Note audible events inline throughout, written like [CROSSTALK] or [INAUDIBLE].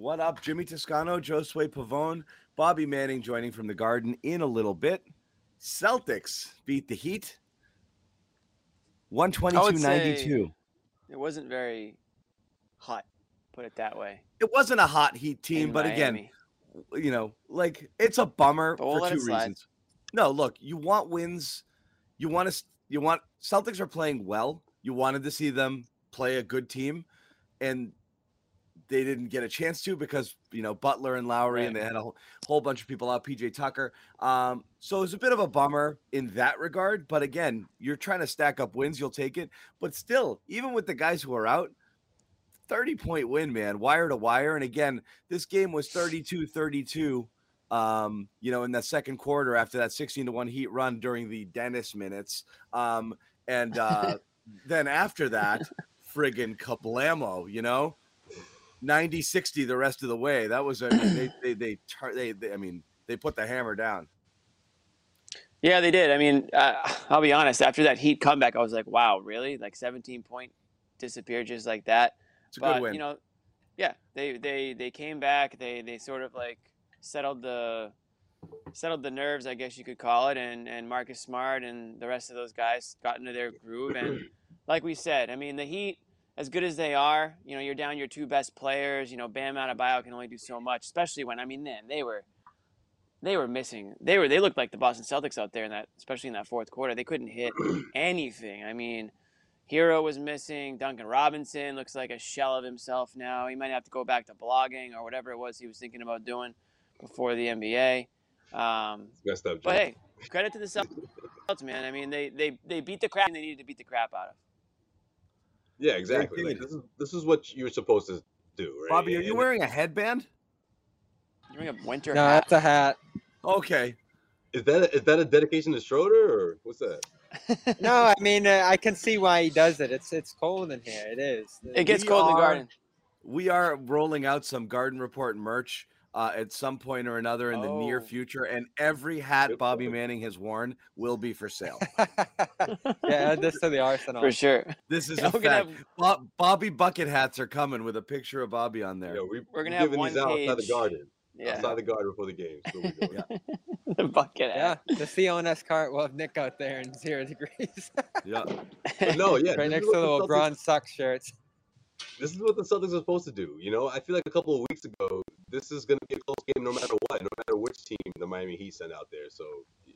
What up? Jimmy Toscano, Josue Pavone, Bobby Manning joining from the Garden in a little bit. Celtics beat the Heat 122 92. It wasn't very hot, put it that way. It wasn't a hot Heat team, in but again, you know, like it's a bummer we'll for two reasons. No, look, you want wins. You want to, you want Celtics are playing well. You wanted to see them play a good team, and they didn't get a chance to because you know Butler and Lowry, and they had a whole, whole bunch of people out. PJ Tucker. Um, so it was a bit of a bummer in that regard. But again, you're trying to stack up wins. You'll take it. But still, even with the guys who are out, 30 point win, man, wire to wire. And again, this game was 32 32. Um, you know, in the second quarter after that 16 to 1 heat run during the Dennis minutes. Um, and uh, [LAUGHS] then after that, friggin' kablamo, you know, 90 60 the rest of the way. That was, I mean, they, [CLEARS THROAT] they, they, they, they, I mean, they put the hammer down. Yeah, they did. I mean, uh, I'll be honest. After that Heat comeback, I was like, "Wow, really? Like 17 point disappeared just like that." It's a but good win. you know, yeah, they they they came back. They they sort of like settled the settled the nerves, I guess you could call it, and and Marcus Smart and the rest of those guys got into their groove. And [CLEARS THROAT] like we said, I mean, the Heat, as good as they are, you know, you're down your two best players. You know, Bam Adebayo can only do so much, especially when I mean, then they were they were missing. They were they looked like the Boston Celtics out there in that, especially in that fourth quarter. They couldn't hit [CLEARS THROAT] anything. I mean, Herro was missing. Duncan Robinson looks like a shell of himself now. He might have to go back to blogging or whatever it was he was thinking about doing before the NBA. Um, Messed up. but hey, credit to the Celtics, man. I mean, they they they beat the crap they needed to beat the crap out of. Yeah, exactly. Like, this is this is what you're supposed to do, right? Bobby, are you And- wearing a headband? You're wearing a winter No, hat. that's a hat. Okay. Is that a, is that a dedication to Schroeder or what's that? [LAUGHS] No, I mean uh, I can see why he does it. It's it's cold in here. It is. It gets We cold in the garden. We are rolling out some Garden Report merch uh, at some point or another in the near Oh. future, and every hat Good Bobby point. Manning has worn will be for sale. [LAUGHS] yeah, add this [LAUGHS] to the arsenal. For sure. [LAUGHS] This is Yeah, a fact. have- Bo- Bobby bucket hats are coming with a picture of Bobby on there. Yeah, we, We're gonna we're have giving one these out outside the garden. Yeah. Outside the garden before the game. So. Yeah. the bucket Yeah, hat. the CONS cart will have Nick out there in zero degrees. Yeah. But no, yeah. right next to the what the LeBron Celtics- shirts. This is what the Celtics are supposed to do. You know, I feel like a couple of weeks ago, this is going to be a close game no matter what, no matter which team the Miami Heat sent out there. So,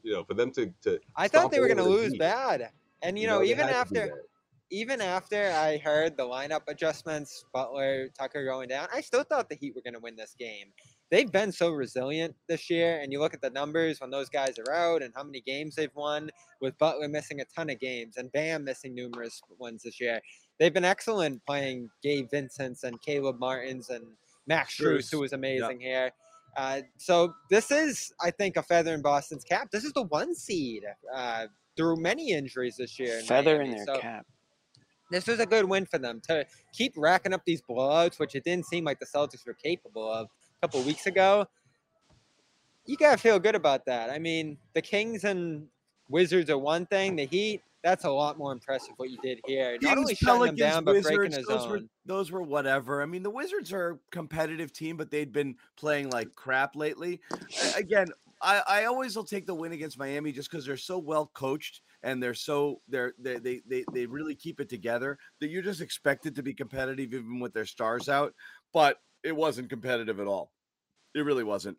you know, for them to to I thought they were gonna lose Heat, bad. And you know, they even to after even after I heard the lineup adjustments, Butler, Tucker going down, I still thought the Heat were going to win this game. They've been so resilient this year, and you look at the numbers when those guys are out and how many games they've won, with Butler missing a ton of games and Bam missing numerous ones this year. They've been excellent playing Gabe Vincent's and Caleb Martins and Max Strus, who was amazing here. Uh, so this is, I think, a feather in Boston's cap. This is the one seed uh, through many injuries this year. in Feather in their So- cap. this was a good win for them to keep racking up these blowouts, which it didn't seem like the Celtics were capable of a couple weeks ago. You gotta feel good about that. I mean, the Kings and Wizards are one thing. The Heat, that's a lot more impressive what you did here. Not Kings, only shutting them down, but breaking his those were own. those were whatever. I mean, the Wizards are a competitive team, but they'd been playing like crap lately. Again, I, I always will take the win against Miami just because they're so well coached and they're so they're they, they they they really keep it together that you're just expected to be competitive even with their stars out. But it wasn't competitive at all. It really wasn't.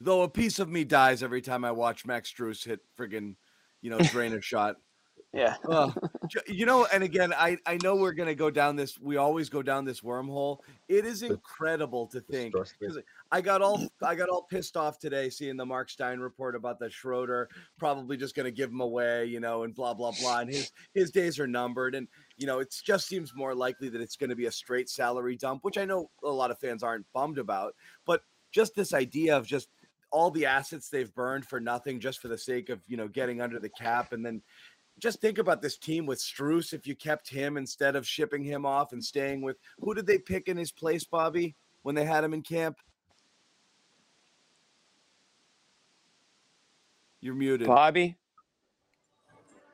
Though a piece of me dies every time I watch Max Strus hit friggin', you know, drain a shot. [LAUGHS] Yeah. Uh, [LAUGHS] you know, and again, I I know we're gonna go down this. We always go down this wormhole. It is incredible to think. I got all [CLEARS THROAT] I got all pissed off today seeing the Mark Stein report about the Schroeder probably just gonna give him away, you know, and blah blah blah. And his his days are numbered, and you know, it just seems more likely that it's gonna be a straight salary dump, which I know a lot of fans aren't bummed about. But just this idea of just all the assets they've burned for nothing, just for the sake of you know getting under the cap, and then just think about this team with Strus. If you kept him instead of shipping him off and staying with who did they pick in his place, Bobby, when they had him in camp? You're muted. Bobby.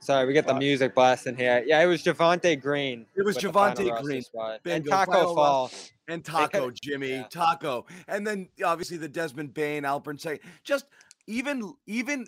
Sorry, we get the music blasting here. Yeah, it was Javonte Green. It was Javonte Green. spot. and Tacko Fall. roster. And Tacko could- Jimmy yeah. Tacko, and then obviously the Desmond Bane, Alpern say just even even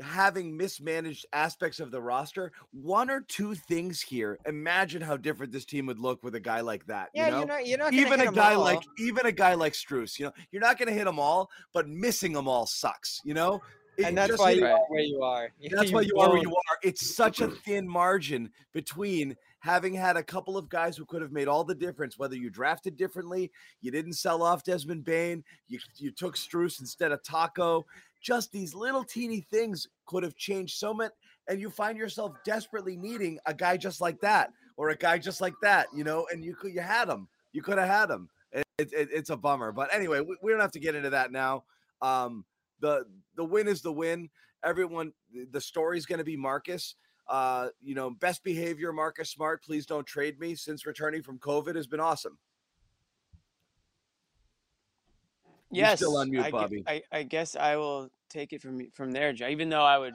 having mismanaged aspects of the roster, one or two things here. Imagine how different this team would look with a guy like that. Yeah, you know? you're not. You're not even hit a 'em guy all. like even a guy like Strus, you know, you're not going to hit them all, but missing them all sucks. You know, It- and that's why hitting- you are where you are. [LAUGHS] that's why you are where you are. It's such a thin margin between having had a couple of guys who could have made all the difference, whether you drafted differently, you didn't sell off Desmond Bane, you, you took Strus instead of Tacko. Just these little teeny things could have changed so much. And you find yourself desperately needing a guy just like that or a guy just like that, you know, and you could, you had him. You could have had him. It, it, it's a bummer. But anyway, we, we don't have to get into that now. Um, the the win is the win everyone the story's going to be marcus uh you know best behavior marcus smart please don't trade me since returning from covid has been awesome You're Yes. still on mute, I, gue- Bobby. I, I guess I will take it from from there, Joe. Even though I would,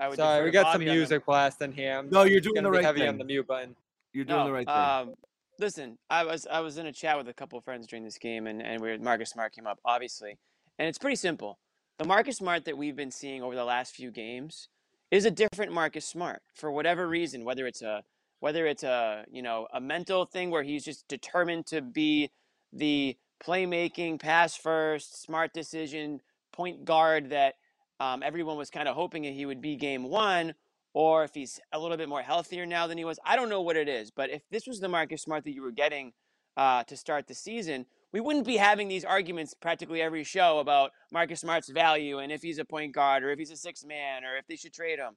I would. Sorry, we got some Bobby on the- music blasting here. I'm no you're doing the be right heavy thing on the mute button. you're doing the right thing Um, listen, I was I was in a chat with a couple of friends during this game, and and we Marcus Smart came up, obviously, and it's pretty simple. The Marcus Smart that we've been seeing over the last few games is a different Marcus Smart for whatever reason, whether it's a whether it's a you know a mental thing where he's just determined to be the playmaking, pass first, smart decision point guard that um, everyone was kind of hoping that he would be game one, or if he's a little bit more healthier now than he was. I don't know what it is, but if this was the Marcus Smart that you were getting uh, to start the season, we wouldn't be having these arguments practically every show about Marcus Smart's value and if he's a point guard or if he's a six man or if they should trade him.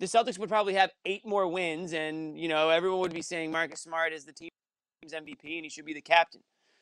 The Celtics would probably have eight more wins, and you know everyone would be saying Marcus Smart is the team's MVP and he should be the captain.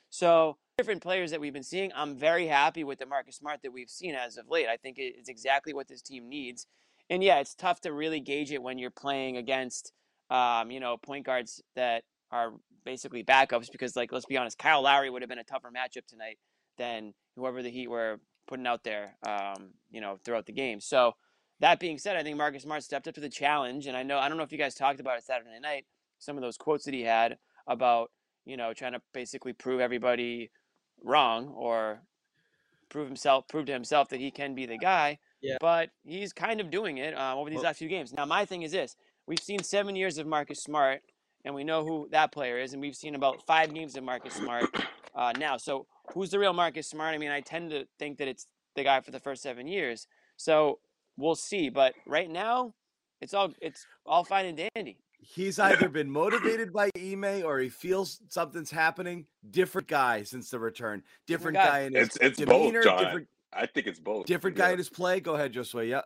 So different players that we've been seeing. I'm very happy with the Marcus Smart that we've seen as of late. I think it's exactly what this team needs. And yeah, it's tough to really gauge it when you're playing against, um, you know, point guards that are basically backups. Because like, let's be honest, Kyle Lowry would have been a tougher matchup tonight than whoever the Heat were putting out there, um, you know, throughout the game. So that being said, I think Marcus Smart stepped up to the challenge. And I know I don't know if you guys talked about it Saturday night. Some of those quotes that he had about you know, trying to basically prove everybody wrong or prove himself, prove to himself that he can be the guy. Yeah. But he's kind of doing it uh, over these Well- last few games. Now, my thing is this: we've seen seven years of Marcus Smart, and we know who that player is, and we've seen about five games of Marcus Smart uh, now. So, who's the real Marcus Smart? I mean, I tend to think that it's the guy for the first seven years. So we'll see. But right now, it's all it's all fine and dandy. he's either been motivated by Ime or he feels something's happening different guy since the return different, Different guy. guy in his It's it's demeanor both, John. different I think it's both. different Yeah. guy in his play go ahead Josue yeah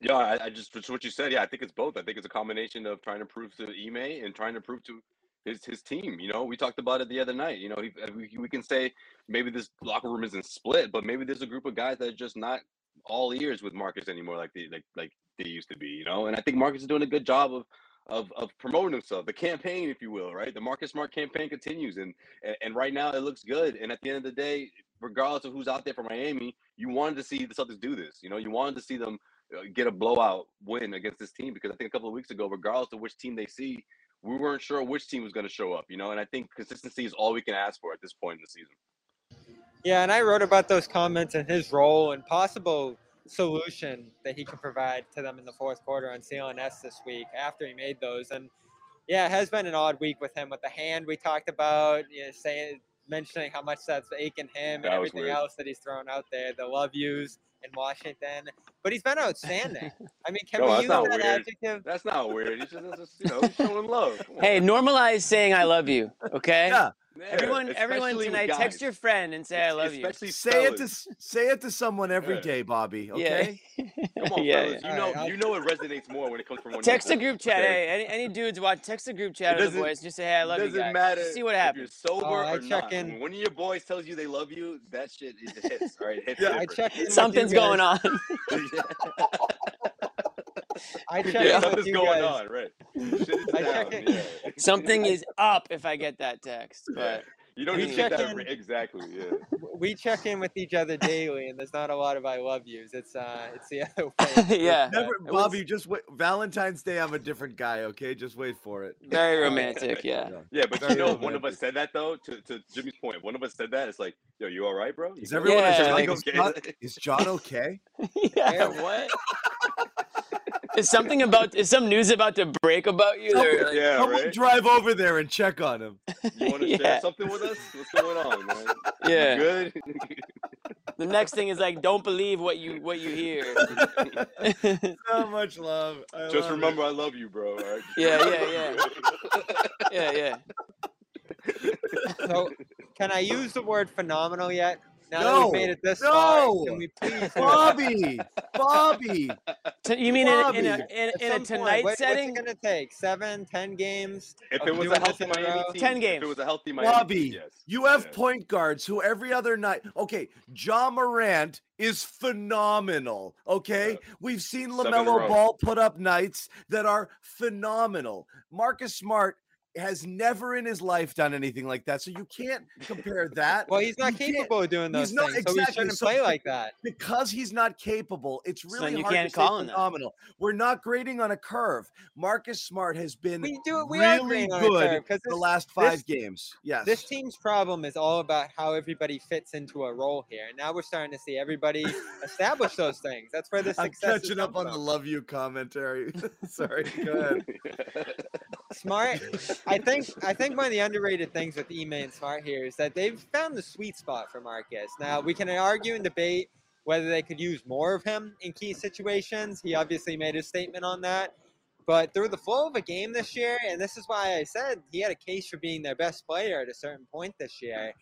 Yeah, I, I just what you said. Yeah, I think it's both. I think it's a combination of trying to prove to Ime and trying to prove to his his team. You know, we talked about it the other night. You know, he, uh, we, we can say maybe this locker room isn't split, but maybe there's a group of guys that are just not all ears with Marcus anymore, like they like like they used to be. You know, and I think Marcus is doing a good job of. Of, of promoting himself, the campaign, if you will, right? The Marcus Smart campaign continues, and, and right now it looks good. And at the end of the day, regardless of who's out there for Miami, you wanted to see the Celtics do this. You know, you wanted to see them Uh, get a blowout win against this team because I think a couple of weeks ago, regardless of which team they see, we weren't sure which team was going to show up. You know, and I think consistency is all we can ask for at this point in the season. Yeah, and I wrote about those comments and his role and possible solution that he can provide to them in the fourth quarter on CLNS this week after he made those. And yeah, it has been an odd week with him with the hand we talked about, you know, saying mentioning how much that's aching him and That everything else that he's thrown out there, the love yous in Washington. But he's been outstanding. [LAUGHS] I mean, can No, we that's use that weird. adjective? That's not weird. He's just, that's just you know, showing love. Hey, normalize saying I love you, okay? Yeah. Yeah, Everyone, everyone especially with tonight, text your friend and say I love you. Especially Say it to say it to someone every Yeah. day, Bobby. Yeah. Okay. [LAUGHS] Come on, Yeah, fellas. You know, Alright, I'll- you know it resonates more when it comes from one. Text a group chat. okay? Hey, any, any dudes watch? Text a group chat It of the boys. Just say, "Hey, I love you doesn't guys." matter See what if happens. you're sober Oh, I or check not. in- When one of your boys tells you they love you, that shit is it hits. All right, hits Yeah, I different. checked in Something's going on. [LAUGHS] [LAUGHS] [LAUGHS] I checked yeah, in with something's you going guys. on, right? [LAUGHS] Shit is I down, check yeah. [LAUGHS] Something is up if I get that text. But You don't We need to get check that in- exactly. Yeah. we check in with each other daily, and there's not a lot of I love yous. It's uh, it's the other way. yeah, Never, it was Bobby. Just wait. Valentine's Day, I'm a different guy. Okay, just wait for it. very romantic. Yeah. Yeah, but Very you know, one of us said that though. To, to Jimmy's point, one of us said that. It's like, yo, you all right, bro? You Is everyone Yeah, like- John, is John- is John okay? yeah. What? Is something about? Is some news about to break about you? Or, like- yeah, Someone right. drive over there and check on him. You want to [LAUGHS] Yeah. share something with us? What's going on, man? You Yeah. good? The next thing is like, don't believe what you what you hear. [LAUGHS] So much love. I Just love remember, I love you, bro. All right? Yeah, yeah, yeah, yeah, yeah. So, can I use the word phenomenal yet? Now that No, we've made it this no. far, can we please? Bobby, [LAUGHS] Bobby. T- you mean in, in a in, At in a some point, tonight what- setting? What's it gonna take? Seven, ten games? If it was a healthy in Miami team, 10 If games. it was a healthy Miami Bobby, team, yes. you have Yeah. point guards who every other night. Okay, Ja Morant is phenomenal. Okay, Yeah. we've seen Seven LaMelo. Ball put up nights that are phenomenal. Marcus Smart has never in his life done anything like that, so you can't compare that. Well, he's not You capable of doing those he's not- things, so he exactly, shouldn't so- play like that. because he's not capable. It's really then you hard can't to call say him that. phenomenal. We're not grading on a curve. Marcus Smart has been We do we are really agreeing on a good curve, 'cause the last five this- games. Yes, This team's problem is all about how everybody fits into a role here. And now we're starting to see everybody establish those things. That's where the I'm success is catching up come on the love you commentary. [LAUGHS] Sorry, go ahead. [LAUGHS] Smart. I think I think one of the underrated things with Ime and Smart here is that they've found the sweet spot for Marcus. Now we can argue and debate whether they could use more of him in key situations. He obviously made his statement on that. But through the flow of a game this year, and this is why I said he had a case for being their best player at a certain point this year,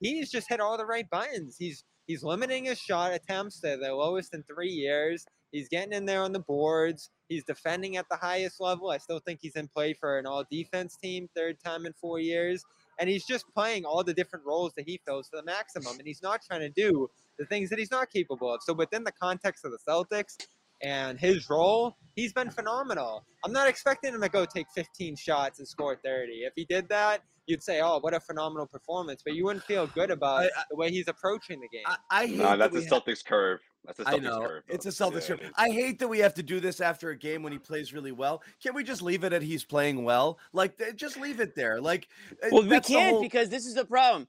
he's just hit all the right buttons. He's he's limiting his shot attempts to the lowest in three years. He's getting in there on the boards. He's defending at the highest level. I still think he's in play for an all defense team, third time in four years. And he's just playing all the different roles that he fills to the maximum. And he's not trying to do the things that he's not capable of. So within the context of the Celtics and his role, he's been phenomenal. I'm not expecting him to go take 15 shots and score 30. If he did that, you'd say, "Oh, what a phenomenal performance," but you wouldn't feel good about I- I- the way he's approaching the game. I, I hate nah, that that's a we ha- Celtics curve. That's a Celtics I know curve. it's a bro. Celtics Yeah, curve. I hate that we have to do this after a game when he plays really well. Can we just leave it at he's playing well? Like, just leave it there. Like, uh, Well, we can't whole- because this is the problem.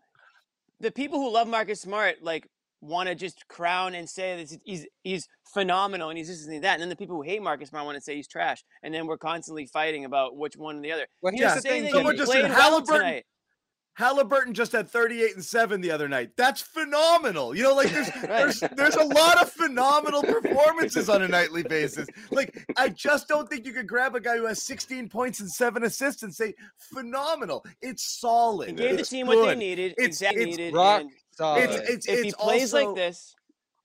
The people who love Marcus Smart like want to just crown and say that he's he's phenomenal and he's this and that, and then the people who hate Marcus Smart want to say he's trash, and then we're constantly fighting about which one or the other. Well, here's Yeah, the thing, that someone he just Jimmy. said played well Halliburton- just had 38 and 7 the other night. That's phenomenal. You know, like there's [LAUGHS] Right. there's there's a lot of phenomenal performances on a nightly basis. Like I just don't think you could grab a guy who has 16 points and 7 assists and say phenomenal. It's solid. He gave the It's team what they needed, It's- exactly it's needed. rock solid. It's it's if he plays also, like this,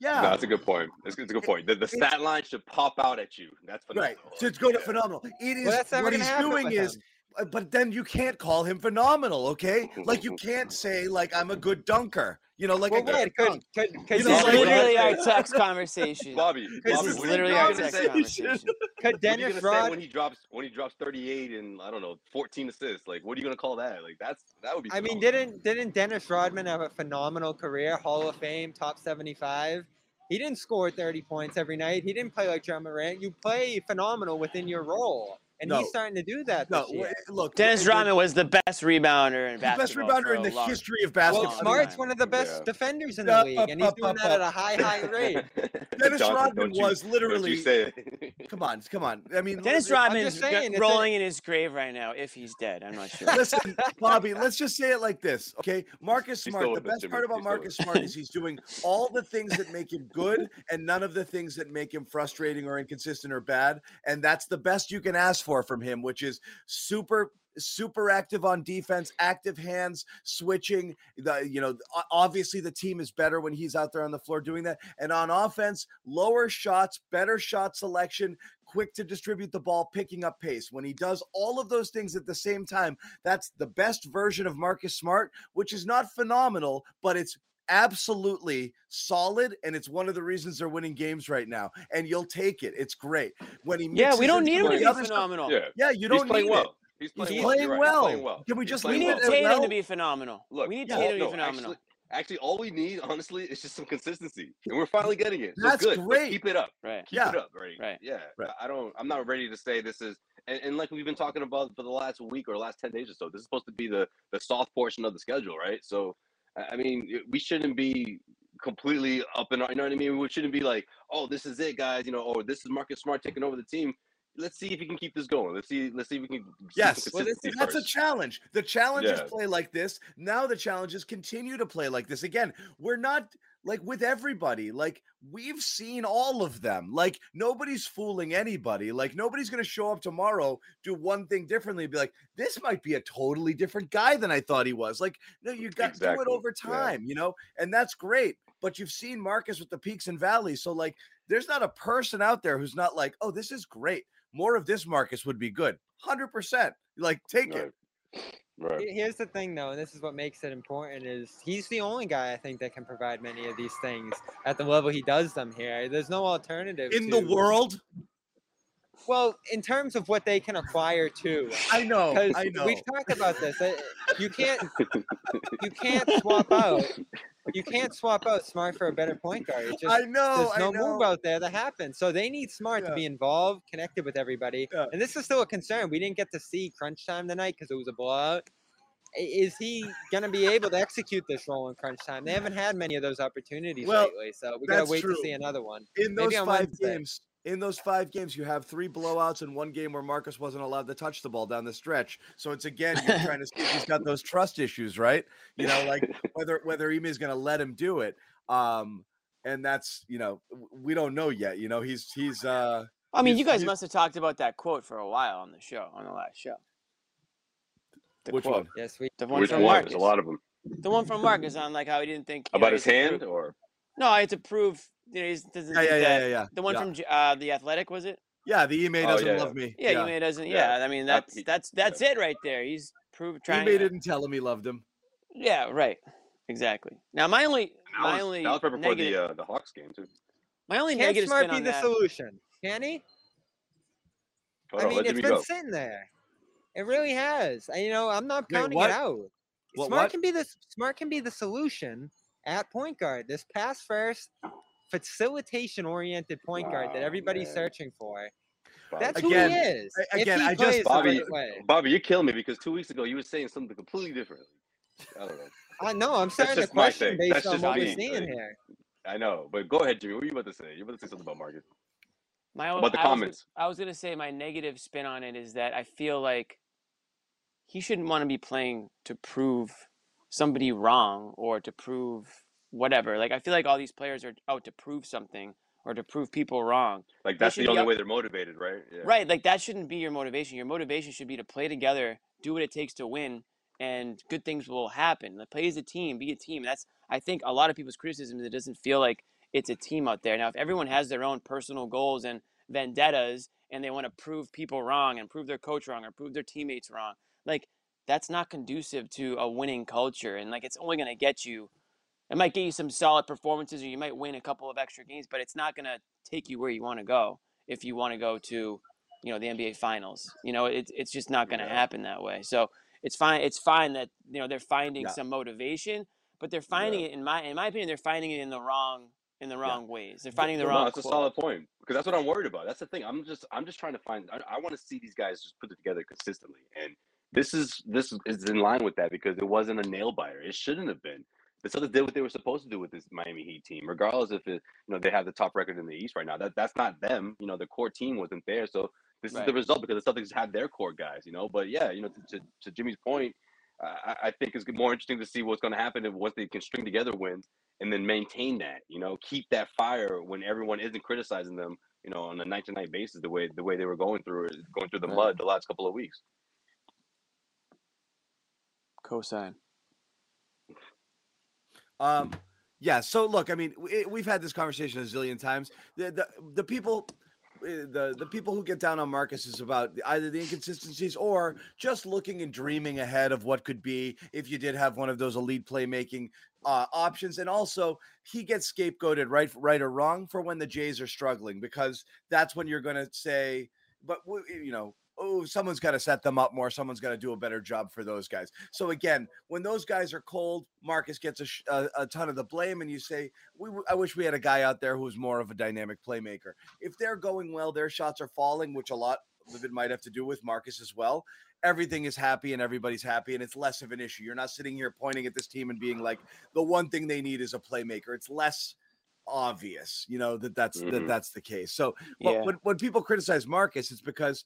Yeah. No, that's a good point. That's, it's a good point. The, the stat line should pop out at you. That's Right. phenomenal. So it's going to phenomenal. It is Well, what he's doing is him. Uh, but then you can't call him phenomenal, okay? Like you [LAUGHS] can't say like I'm a good dunker. You know, like well, a good wait, could, dunk. could, could, You this know, is like- literally our Bobby- [LAUGHS] text conversation. Bobby, This Bobby, This is what are you literally our gonna text say? conversation. could What are you Dennis gonna say Rod when he drops when he drops 38 and I don't know 14 assists? Like, what are you gonna call that? Like, that's that would be. I mean, didn't didn't Dennis Rodman have a phenomenal career, Hall of Fame, top 75? He didn't score 30 points every night. He didn't play like Ja Morant. You play phenomenal within your role. And No. he's starting to do that No, this look, Dennis w- Rodman was the best rebounder in the best rebounder in the long- history of basketball. long Smart's one of the best Yeah. defenders in the Up, league, up, and he's up, doing up, that at a high, high [LAUGHS] rate. Dennis Jonathan, Rodman don't you- was don't literally- you say. [LAUGHS] Come on, come on. I mean, Dennis l- l- Rodman's saying, g- it's a- rolling in his grave right now. If he's dead, I'm not sure. Listen, [LAUGHS] Bobby, let's just say it like this, okay? Marcus He's Smart, the best Jimmy. part about He's Marcus. Smart is he's doing all the things that make him good and none of the things that make him frustrating or inconsistent or bad. And that's the best you can ask for from him, which is super super active on defense active hands switching the you know obviously the team is better when he's out there on the floor doing that. And on offense lower shots better shot selection quick to distribute the ball picking up pace. When he does all of those things at the same time that's the best version of Marcus Smart, which is not phenomenal, but it's absolutely solid and it's one of the reasons they're winning games right now and you'll take it it's great when he yeah, we don't need some him to be other stuff- phenomenal. Yeah, yeah you don't playing need well. it He's He's playing, well. playing You're right. well. He's playing well. Can we He's just We leave need it well. Tatum well? to be phenomenal. Look, we need no, Tatum to be phenomenal. Actually, actually, all we need, honestly, is just some consistency, and we're finally getting it. So That's good. Let's great. keep it up. right. Keep Yeah. it up, right? Right. Yeah. Right. I don't. I'm not ready to say this is. And, and like we've been talking about for the last week or last ten days or so, this is supposed to be the the soft portion of the schedule, right? So, I mean, we shouldn't be completely up and you know what I mean. We shouldn't be like, oh, this is it, guys. You know, or this is Marcus Smart taking over the team. Let's see if we can keep this going. Let's see. Let's see if we can. Yes, Well, that's a challenge. The challenge is Yeah. play like this. Now the challenges continue to play like this. Again, we're not like with everybody. Like we've seen all of them. Like nobody's fooling anybody. Like nobody's going to show up tomorrow, do one thing differently, be like, this might be a totally different guy than I thought he was. Like, no, you got to do it over Yeah. time, you know, and that's great. But you've seen Marcus with the peaks and valleys. So like there's not a person out there who's not like, oh, this is great. More of this Marcus would be good. 100%. Like take it. Right. Right. Here's the thing, though, and this is what makes it important: is he's the only guy I think that can provide many of these things at the level he does them here. There's no alternative in the world. Well, in terms of what they can acquire too, I know. because I know. we've talked about this. You can't, [LAUGHS] you can't swap out, you can't swap out Smart for a better point guard. It's [LAUGHS] just I know. there's no know. move out there that happens. So they need Smart Yeah. to be involved, connected with everybody. Yeah. And this is still a concern. We didn't get to see crunch time tonight because it was a blowout. Is he going to be able to execute this role in crunch time? They haven't had many of those opportunities Well, lately, so we got to wait true. to see another one. in those maybe five games. In those five games, you have three blowouts and one game where Marcus wasn't allowed to touch the ball down the stretch. So it's again, you're [LAUGHS] trying to see if he's got those trust issues, right? You know, like whether whether Ime is going to let him do it. Um, and that's you know we don't know yet. You know, he's he's uh I mean, He's- you guys must have talked about that quote for a while on the show, on the last show. The which quote. one? Yes, we. The one Which from one? Marcus. There's a lot of them. The one from Marcus on like how he didn't think you know, About his hand, or No, I had to prove. You know, he doesn't Yeah, yeah, yeah, yeah, yeah. The one yeah. from uh, the Athletic was it? yeah, the Ime Oh, doesn't yeah, love me. Yeah, yeah. Ime doesn't. Yeah. Yeah, I mean That- that's that's that's it right there. He's proved trying. Ime to- didn't tell him he loved him. Yeah, right. Exactly. Now my only that my was, only that was right before negative the uh, the Hawks game too. my only Can negative Smart spin be on the that. solution? Can he? I mean, let it's Jimmy been go. sitting there. It really has. I, you know, I'm not counting what? it out. What- Smart what? can be the Smart can be the solution at point guard. This pass first, facilitation oriented point guard that everybody's man. searching for. Bobby. That's Again- who he is. a- if again, he I just- plays the Bobby- right way. Bobby, you kill me because two weeks ago you were saying something completely different. I don't know. I know. I'm starting to question based That's on just what we're seeing right? here. I know, but go ahead, Jimmy. What were you about to say? You're about to say something about Marcus. My About the I was comments. I was gonna say my negative spin on it is that I feel like he shouldn't want to be playing to prove somebody wrong or to prove whatever. Like I feel like all these players are out to prove something or to prove people wrong. Like that's the only way they're motivated, right? Yeah. Right, like that shouldn't be your motivation. Your motivation should be to play together, do what it takes to win, and good things will happen. Like play as a team, be a team. That's I think a lot of people's criticism is it doesn't feel like it's a team out there. Now, if everyone has their own personal goals and vendettas and they want to prove people wrong and prove their coach wrong or prove their teammates wrong, like that's not conducive to a winning culture. And like it's only gonna get you it might get you some solid performances or you might win a couple of extra games, but it's not gonna take you where you want to go if you want to go to you know the NBA finals. You know, it's it's just not going to Yeah. happen that way. So it's fine. It's fine that you know they're finding Yeah. some motivation, but they're finding Yeah. it in my in my opinion they're finding it in the wrong in the wrong ways. They're finding the Well, wrong. No, that's a solid point because that's what I'm worried about. That's the thing. I'm just I'm just trying to find. I, I want to see these guys just put it together consistently, and this is this is in line with that because it wasn't a nail biter. It shouldn't have been. The Celtics did what they were supposed to do with this Miami Heat team, regardless if it you know they have the top record in the East right now. That that's not them. You know the core team wasn't there, so this is the result because the Celtics had their core guys. You know, but yeah, you know to, to, to Jimmy's point, I, I think it's more interesting to see what's going to happen if once they can string together wins and then maintain that. You know, keep that fire when everyone isn't criticizing them. You know, on a night to night basis, the way the way they were going through going through the Right. mud the last couple of weeks. Cosign. Um, yeah. So look, I mean, we, we've had this conversation a zillion times. The the, the people. uh, The the people who get down on Marcus is about either the inconsistencies or just looking and dreaming ahead of what could be if you did have one of those elite playmaking uh, options, and also he gets scapegoated right right or wrong for when the Jays are struggling because that's when you're going to say, but you know, oh, someone's got to set them up more. Someone's got to do a better job for those guys. So again, when those guys are cold, Marcus gets a, sh- a, a ton of the blame, and you say, we, I wish we had a guy out there who's more of a dynamic playmaker. If they're going well, their shots are falling, which a lot of it might have to do with Marcus as well. Everything is happy and everybody's happy, and it's less of an issue. You're not sitting here pointing at this team and being like, the one thing they need is a playmaker. It's less obvious, you know, that that's that Mhm. that's the case. So Yeah. when, when people criticize Marcus, it's because,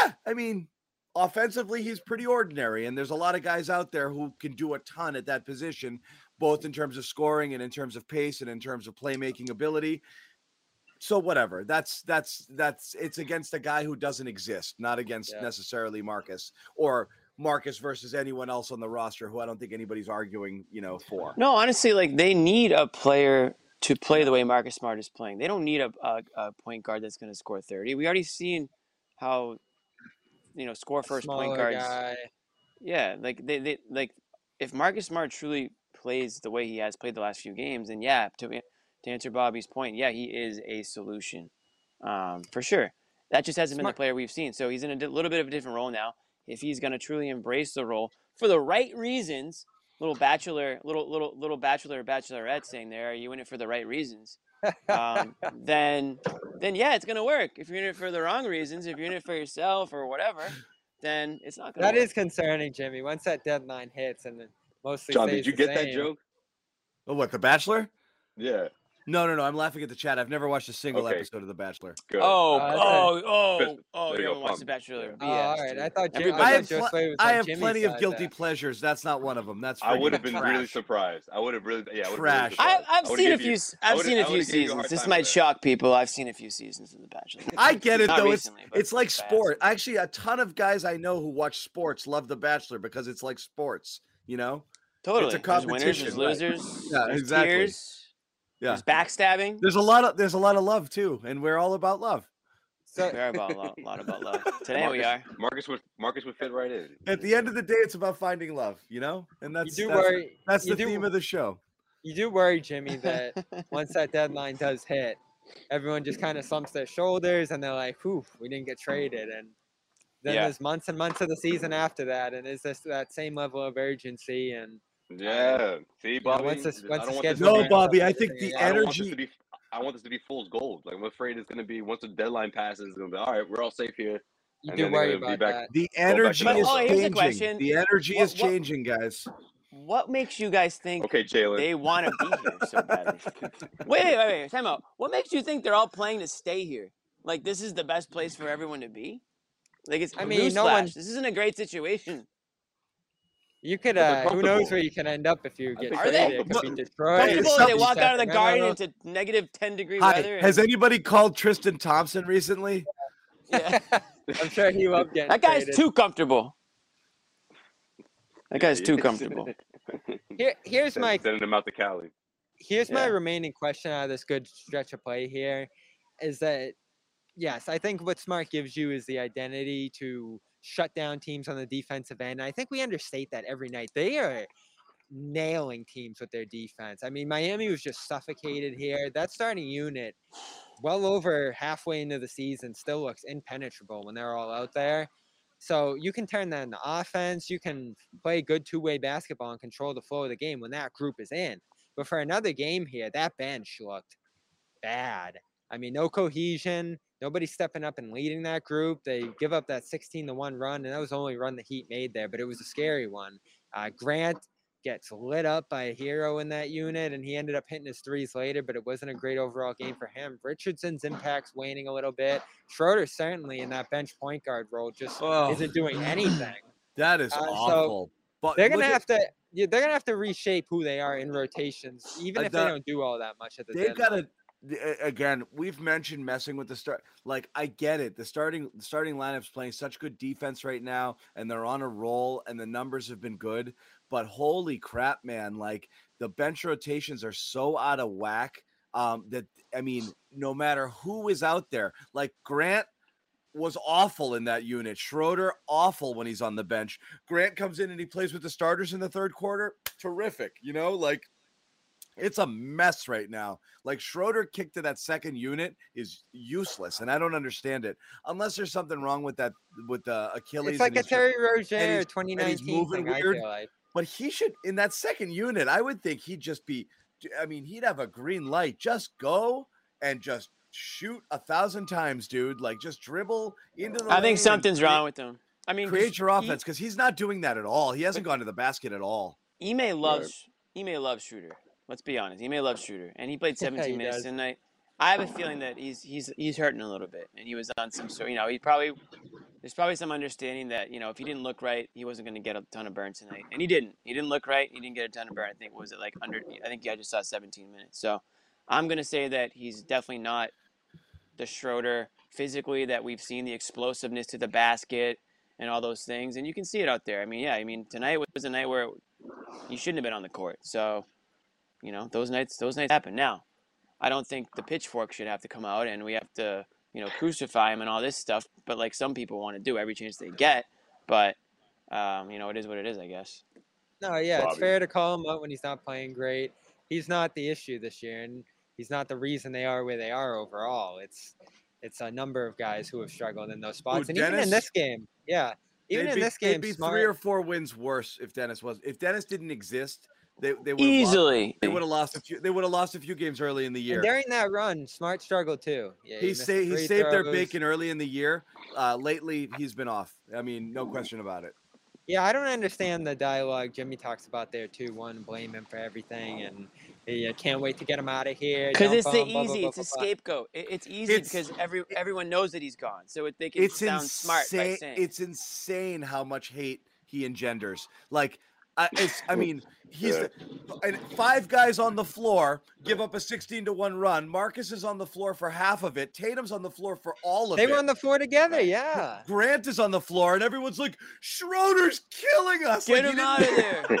yeah, I mean, offensively, he's pretty ordinary. And there's a lot of guys out there who can do a ton at that position, both in terms of scoring and in terms of pace and in terms of playmaking ability. So whatever. That's that's that's it's against a guy who doesn't exist, not against Yeah. necessarily Marcus or Marcus versus anyone else on the roster who I don't think anybody's arguing, you know, for. No, honestly, like they need a player to play the way Marcus Smart is playing. They don't need a a, a point guard that's going to score thirty. We already seen how, you know, score first point Smaller guards. guy. Yeah, like they, they like if Marcus Smart truly plays the way he has played the last few games, then yeah, to to answer Bobby's point, yeah, he is a solution, um, for sure. That just hasn't been the player we've seen. So he's in a di- little bit of a different role now. If he's going to truly embrace the role for the right reasons, little bachelor, little little little bachelor or bachelorette saying there, are you in it for the right reasons? Um, then then yeah, it's gonna work. If you're in it for the wrong reasons, if you're in it for yourself or whatever, then it's not gonna. That work. is concerning, Jimmy. Once that deadline hits and then mostly John, did you the get that joke? Oh, what, The Bachelor? Yeah. No, no, no. I'm laughing at the chat. I've never watched a single Okay. episode of The Bachelor. Good. Oh, Uh, that's oh, oh, Fist- oh! You you go, haven't watched The. Bachelor? Oh, BS, all right. I thought, Jim, Everybody- I I have, pl- was I have plenty of guilty then. pleasures. That's not one of them. That's I would have freaking been really surprised. I would have really, yeah, I would Trash. have I, really I've surprised. seen a few. would've s- gave you- I I've seen a I few would've gave you a seasons. This might shock people. I've seen a few seasons of The Bachelor. [LAUGHS] I get it though. it's it's like sport. Actually, a ton of guys I know who watch sports love The Bachelor because it's like sports. You know? Totally. It's a There's winners. competition, There's losers. Yeah, exactly. Tears, Yeah. There's backstabbing. There's a lot of there's a lot of love too, and we're all about love. So, We are about a lot, lot about love. [LAUGHS] Today we Marcus, are. Marcus would Marcus would fit right in. At the end of the day, it's about finding love. You know, and that's you do that's, worry. that's you the do, theme of the show. You do worry, Jimmy, that [LAUGHS] once that deadline does hit, everyone just kind of slumps their shoulders and they're like, "Whew, we didn't get traded." And then Yeah. there's months and months of the season after that, and is this that same level of urgency? And Yeah. See, Bobby. once this- I don't want this No, Bobby, I think the I I want this energy. to be. I want this to be fool's gold. Like I'm afraid it's gonna be once the deadline passes, it's gonna be all right. We're all safe here. you And do then worry about back- that. The energy But- is oh, here's the changing. question. The energy What- is what- changing, guys. What makes you guys think Okay, Jalen. they want to be here so badly? [LAUGHS] wait, wait, wait, wait. Time out. What makes you think they're all playing to stay here? Like this is the best place for everyone to be? Like it's I mean, no one- This isn't a great situation. You could, uh, who knows where you can end up if you get think they're traded. It could be comfortable. Detroit. Comfortable they walk out of the garden into negative ten degree Hi, weather. has anybody called Tristan Thompson recently? yeah. [LAUGHS] I'm sure he loved getting that guy's traded. too comfortable. That guy's too [LAUGHS] comfortable. Here, here's my sending them out to Cali. here's my remaining question out of this good stretch of play here is that yes, I think what Smart gives you is the identity to shut down teams on the defensive end. I think we understate that every night. They are nailing teams with their defense. I mean, Miami was just suffocated here. That starting unit, well over halfway into the season, still looks impenetrable when they're all out there. So you can turn that into offense. You can play good two-way basketball and control the flow of the game when that group is in. But for another game here, that bench looked bad. I mean, no cohesion, nobody stepping up and leading that group. They give up that 16 to 1 run, and that was the only run the Heat made there, but it was a scary one. Uh, Grant gets lit up by a hero in that unit, and he ended up hitting his threes later, but it wasn't a great overall game for him. Richardson's impact's waning a little bit. Schroeder certainly in that bench point guard role just Oh. isn't doing anything. [CLEARS THROAT] That is Uh, so awful. but They're gonna at- have to. Yeah, they're gonna have to reshape who they are in rotations, even if the- they don't do all that much at the they've got to again we've mentioned messing with the start like i get it the starting the starting lineup's playing such good defense right now and they're on a roll and the numbers have been good but holy crap man like the bench rotations are so out of whack um that i mean no matter who is out there like grant was awful in that unit. Schroeder awful when he's on the bench. Grant comes in and he plays with the starters in the third quarter. Terrific, you know, like it's a mess right now. Like Schroeder kicked to that second unit is useless, and I don't understand it unless there's something wrong with that with the Achilles. It's like a Terry and Rozier he's- and he's 2019 moving thing. I weird. feel like. But he should in that second unit. I would think he'd just be. I mean, he'd have a green light. Just go and just shoot a thousand times, dude. Like just dribble into the. I think something's create- wrong with him. I mean, create your offense because he's not doing that at all. He hasn't gone to the basket at all. Ime loves Ime loves Shooter. Let's be honest. He may love Shooter, and he played [LAUGHS] 17 he minutes does. tonight. I have a feeling that he's he's he's hurting a little bit, and he was on some sort. You know, he probably there's probably some understanding that you know if he didn't look right, he wasn't going to get a ton of burn tonight, and he didn't. He didn't look right. He didn't get a ton of burn. I think was it like under? I think I just saw 17 minutes. So I'm going to say that he's definitely not the Schroeder physically that we've seen the explosiveness to the basket and all those things, and you can see it out there. I mean, yeah, I mean tonight was a night where he shouldn't have been on the court. So, you know, those nights those nights happen. Now, I don't think the pitchfork should have to come out and we have to, you know, crucify him and all this stuff. But like some people want to do every chance they get. But um, you know, it is what it is, I guess. No, yeah, it's fair to call him out when he's not playing great. He's not the issue this year, and he's not the reason they are where they are overall. It's it's a number of guys who have struggled in those spots, and even in this game, yeah, even They'd in be, this they'd be Smart, three or four wins worse if Dennis was. If Dennis didn't exist, they they would Easily. They would have lost a few. They would have lost a few games early in the year. and during that run, Smart struggled too. Yeah, He missed sa- he free saved their bacon early in the year. Uh, lately, he's been off. I mean, no question about it. Yeah, I don't understand the dialogue Jimmy talks about there too. One, blame him for everything, and yeah, can't wait to get him out of here. Because it's the him, blah, blah, easy, blah, it's a blah, blah. scapegoat. It, it's easy It's- because every everyone knows that he's gone, so it, they can It's sound smart by insane. saying. It's insane how much hate he engenders. Like, I it's. I mean, he's the, and five guys on the floor give up a sixteen to one run. Marcus is on the floor for half of it. Tatum's on the floor for all of They it. They were on the floor together. Yeah. Grant is on the floor, and everyone's like, "Schroeder's killing us." Get like, him out of didn't- [LAUGHS]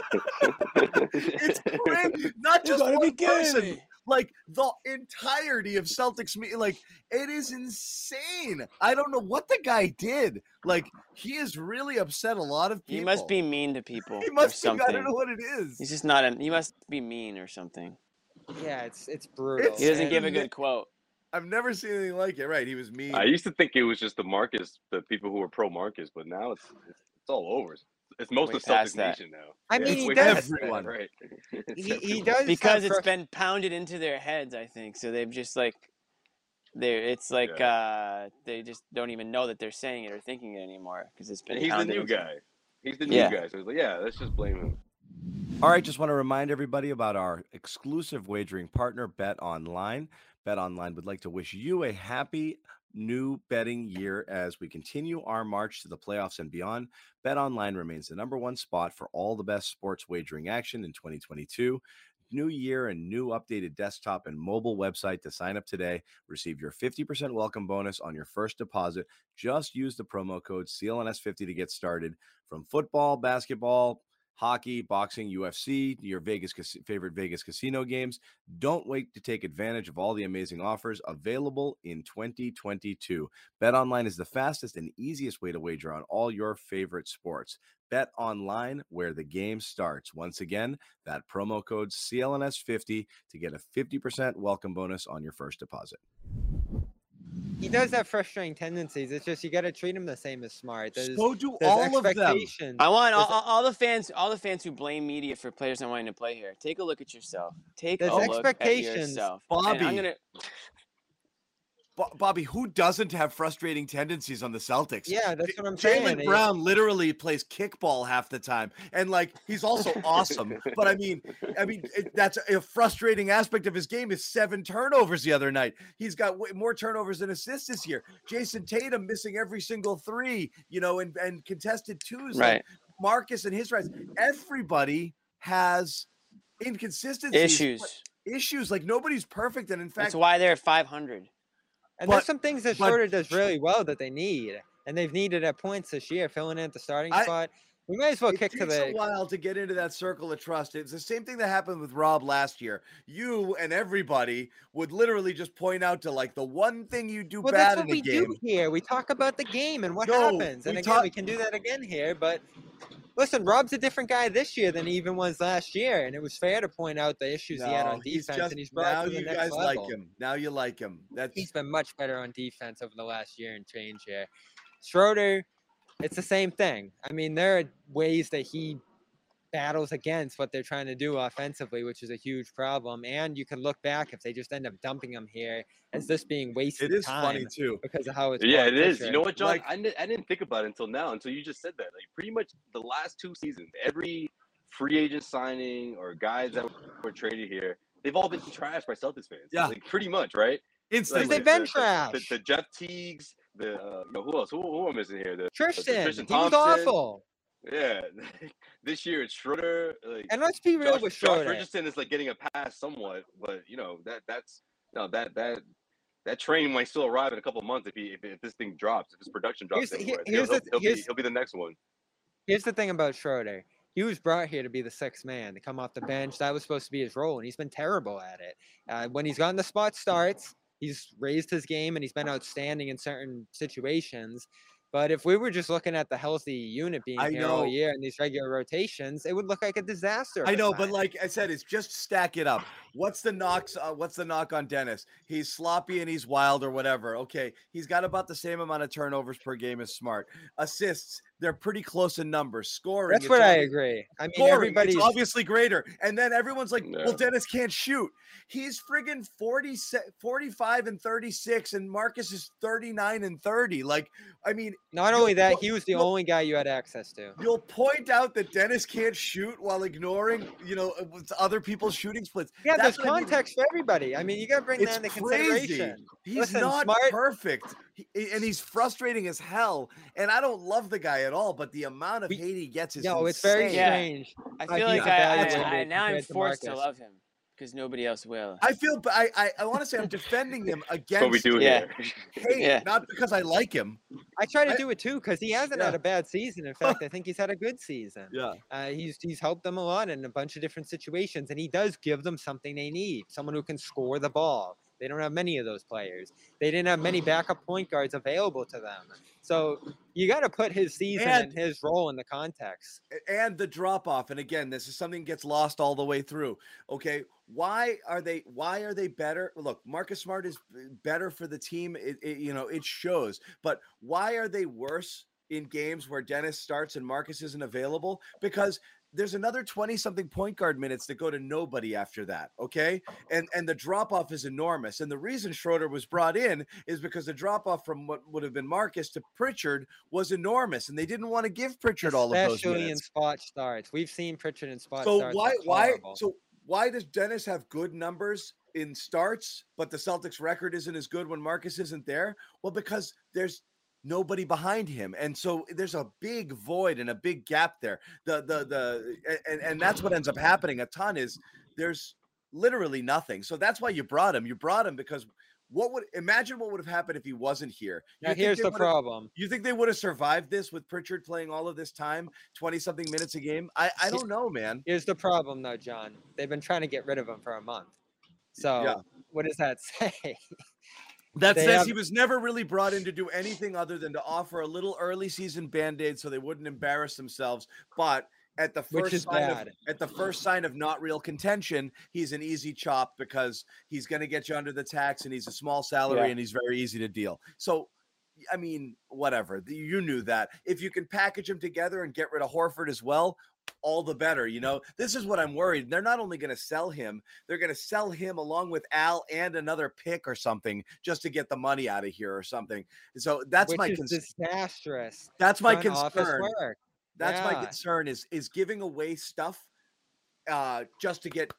there! It's crazy. Not just gotta be one person. me. Like the entirety of Celtics, me like it is insane. I don't know what the guy did. Like he has really upset a lot of people. He must be mean to [LAUGHS] people He must be. something. I don't know what it is. He's just not. A, he must be mean or something. Yeah, it's it's brutal. He doesn't give a good quote. I've never seen anything like it. Right? He was mean. I used to think it was just the Marcus, the people who were pro Marcus, but now it's it's, it's all over. It's most Way of Celtics past that. Nation now. I Yeah, mean, it's he does- Everyone. right? [LAUGHS] He, he does because it's been pounded into their heads i think so they've just like they're it's like uh they just don't even know that they're saying it or thinking it anymore because it's been And he's the new into- guy. He's the new Yeah. guy. So it's like, yeah, let's just blame him. All right, just want to remind everybody about our exclusive wagering partner, Bet Online. Bet Online would like to wish you a happy new betting year as we continue our march to the playoffs and beyond. Bet Online remains the number one spot for all the best sports wagering action in 2022. New year and new updated desktop and mobile website to sign up today. Receive your 50% welcome bonus on your first deposit. Just use the promo code CLNS50 to get started. From football, basketball, hockey, boxing, UFC, your Vegas favorite Vegas casino games. Don't wait to take advantage of all the amazing offers available in 2022. Bet online is the fastest and easiest way to wager on all your favorite sports. Bet online where the game starts. Once again, that promo code CLNS50 to get a 50% welcome bonus on your first deposit. He does have frustrating tendencies. It's just you got to treat him the same as Smart. There's, So do all of them. expectations. I want all, all all the fans, all the fans who blame media for players not wanting to play here. Take a look at yourself. Take There's a look at expectations. yourself. And I'm Bobby. gonna. Bo- Bobby, who doesn't have frustrating tendencies on the Celtics? Yeah, that's what I'm saying. Jalen He- Brown literally plays kickball half the time, and like he's also awesome. But I mean, I mean it, that's a frustrating aspect of his game is seven turnovers the other night. He's got way more turnovers than assists this year. Jayson Tatum missing every single three, you know, and and contested twos. like, Right. Marcus and his rise. Everybody has inconsistencies, Issues. Issues like nobody's perfect, and in fact, That's why they're at 500. And But- there's some things that but- Schroeder does really well that they need, and they've needed at points this year, filling in at the starting I- spot. We might as well it kick to takes the. a while to get into that circle of trust. It's the same thing that happened with Rob last year. You and everybody would literally just point out to like the one thing you do Well, bad that's what in a we game. do here. We talk about the game and what No, happens, and we again, talk- we can do that again here. But listen, Rob's a different guy this year than he even was last year, and it was fair to point out the issues he had No, on defense, just and he's brought now to the you next guys level. like him. Now you like him. That's He's been much better on defense over the last year and change here. Schroeder, it's the same thing. I mean, there are ways that he battles against what they're trying to do offensively, which is a huge problem. And you can look back if they just end up dumping him here as this being wasted it is time funny too. because of how it's Yeah, brought it is. You know what, John? Like- I, didn't, I didn't think about it until now, until you just said that. Like, pretty much the last two seasons, every free agent signing or guys that were traded here, they've all been trashed by Celtics fans. Yeah. Like, pretty much, right? Instantly. they've been the, trash. The, the, Jeff Teagues, the, uh, who else? Who, who am I missing here? The, Tristan, Tristan he was awful. yeah. [LAUGHS] this year it's Schroeder. Like, And let's be real Josh, with Josh Schroeder. Richardson is like getting a pass somewhat, but you know that that's no that that that train might still arrive in a couple months if he if, if this thing drops if his production drops Here's the- here's he'll, the- he'll, be, he'll be the next one. Here's the thing about Schroeder. He was brought here to be the sixth man, to come off the bench. That was supposed to be his role, and he's been terrible at it. Uh, when he's gotten the spot starts, he's raised his game and he's been outstanding in certain situations. But if we were just looking at the healthy unit being I here all know. year in these regular rotations, it would look like a disaster. I know, but like I said, it's just stack it up. What's the knocks? Uh, what's the knock on Dennis? He's sloppy and he's wild or whatever. Okay, he's got about the same amount of turnovers per game as Smart. Assists, they're pretty close in numbers. Scoring, that's it's what I agree. I mean, Scoring, everybody's it's obviously greater. And then everyone's like, Yeah. well, Dennis can't shoot. He's friggin' 40, 45 and 36, and Marcus is 39 and 30. Like, I mean, not only that, he was the only guy you had access to. You'll point out that Dennis can't shoot while ignoring, you know, uh, other people's shooting splits. Yeah, That's there's what I mean. context for everybody. I mean, you got to bring It's that into crazy. consideration. He's Listen, not Smart- perfect, He- and he's frustrating as hell. And I don't love the guy at all, but the amount of We- hate he gets is No, it's very insane. Yeah. strange. I feel he's like I, I, I now I'm compared to forced to love him because nobody else will. I feel, but I, I, I want to say I'm defending him [LAUGHS] against what we do Yeah. here. hate, Yeah. not because I like him. I try to I- do it too because he [LAUGHS] hasn't Yeah. had a bad season. In fact, I think he's had a good season. Yeah, Uh, he's he's helped them a lot in a bunch of different situations, and he does give them something they need: someone who can score the ball. They don't have many of those players. They didn't have many backup point guards available to them. So you got to put his season And- and his role in the context. and the drop off and again this is something that gets lost all the way through okay why are they why are they better look marcus smart is better for the team it, it- you know it shows but why are they worse in games where dennis starts and marcus isn't available because there's another 20 something point guard minutes that go to nobody after that okay and and the drop off is enormous and the reason schroeder was brought in is because the drop off from what would have been marcus to pritchard was enormous and they didn't want to give pritchard all of those Especially minutes in spot starts. We've seen Pritchard in spot so starts. why why so why does Dennis have good numbers in starts, but the Celtics record isn't as good when Marcus isn't there? Well, because there's nobody behind him, and so there's a big void and a big gap there. The the the and and that's what ends up happening a ton is there's literally nothing. So that's why you brought him. You brought him because what would imagine what would have happened if he wasn't here? You now here's the problem. You think they would have survived this with Pritchard playing all of this time, 20 something minutes a game? I, I don't know, man. Here's the problem, though, John. They've been trying to get rid of him for a month. So what does that [LAUGHS] say? That They says have- he was never really brought in to do anything other than to offer a little early season band aid so they wouldn't embarrass themselves. But at the first sign of, at the first sign of not real contention, he's an easy chop because he's going to get you under the tax and he's a small salary Yeah. and he's very easy to deal. So, I mean, whatever. You knew that. If you can package them together and get rid of Horford as well, all the better. You know, this is what I'm worried. They're not only going to sell him, they're going to sell him along with Al and another pick or something just to get the money out of here or something. So that's which my is concern. disastrous. That's my concern. That's my concern is is giving away stuff uh just to get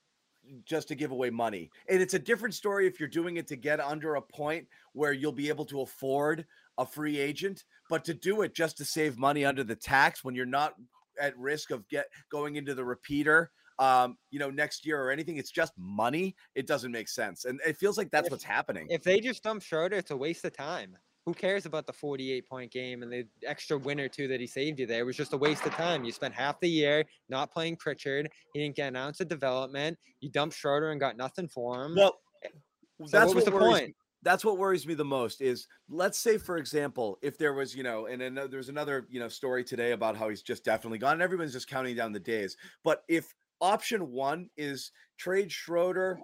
just to give away money. And it's a different story if you're doing it to get under a point where you'll be able to afford a free agent, but to do it just to save money under the tax when you're not at risk of get going into the repeater um you know next year or anything it's just money it doesn't make sense and it feels like that's If- what's happening If they just dump Schroeder, it's a waste of time. Who cares about the 48 point game and the extra win or two that he saved you there? It was just a waste of time. You spent half the year not playing Pritchard. He didn't get an ounce of development. You dumped Schroeder and got nothing for him. well So that's what was what the point? That's what worries me the most is let's say for example if there was you know and then there's another you know story today about how he's just definitely gone and everyone's just counting down the days but if option one is trade schroeder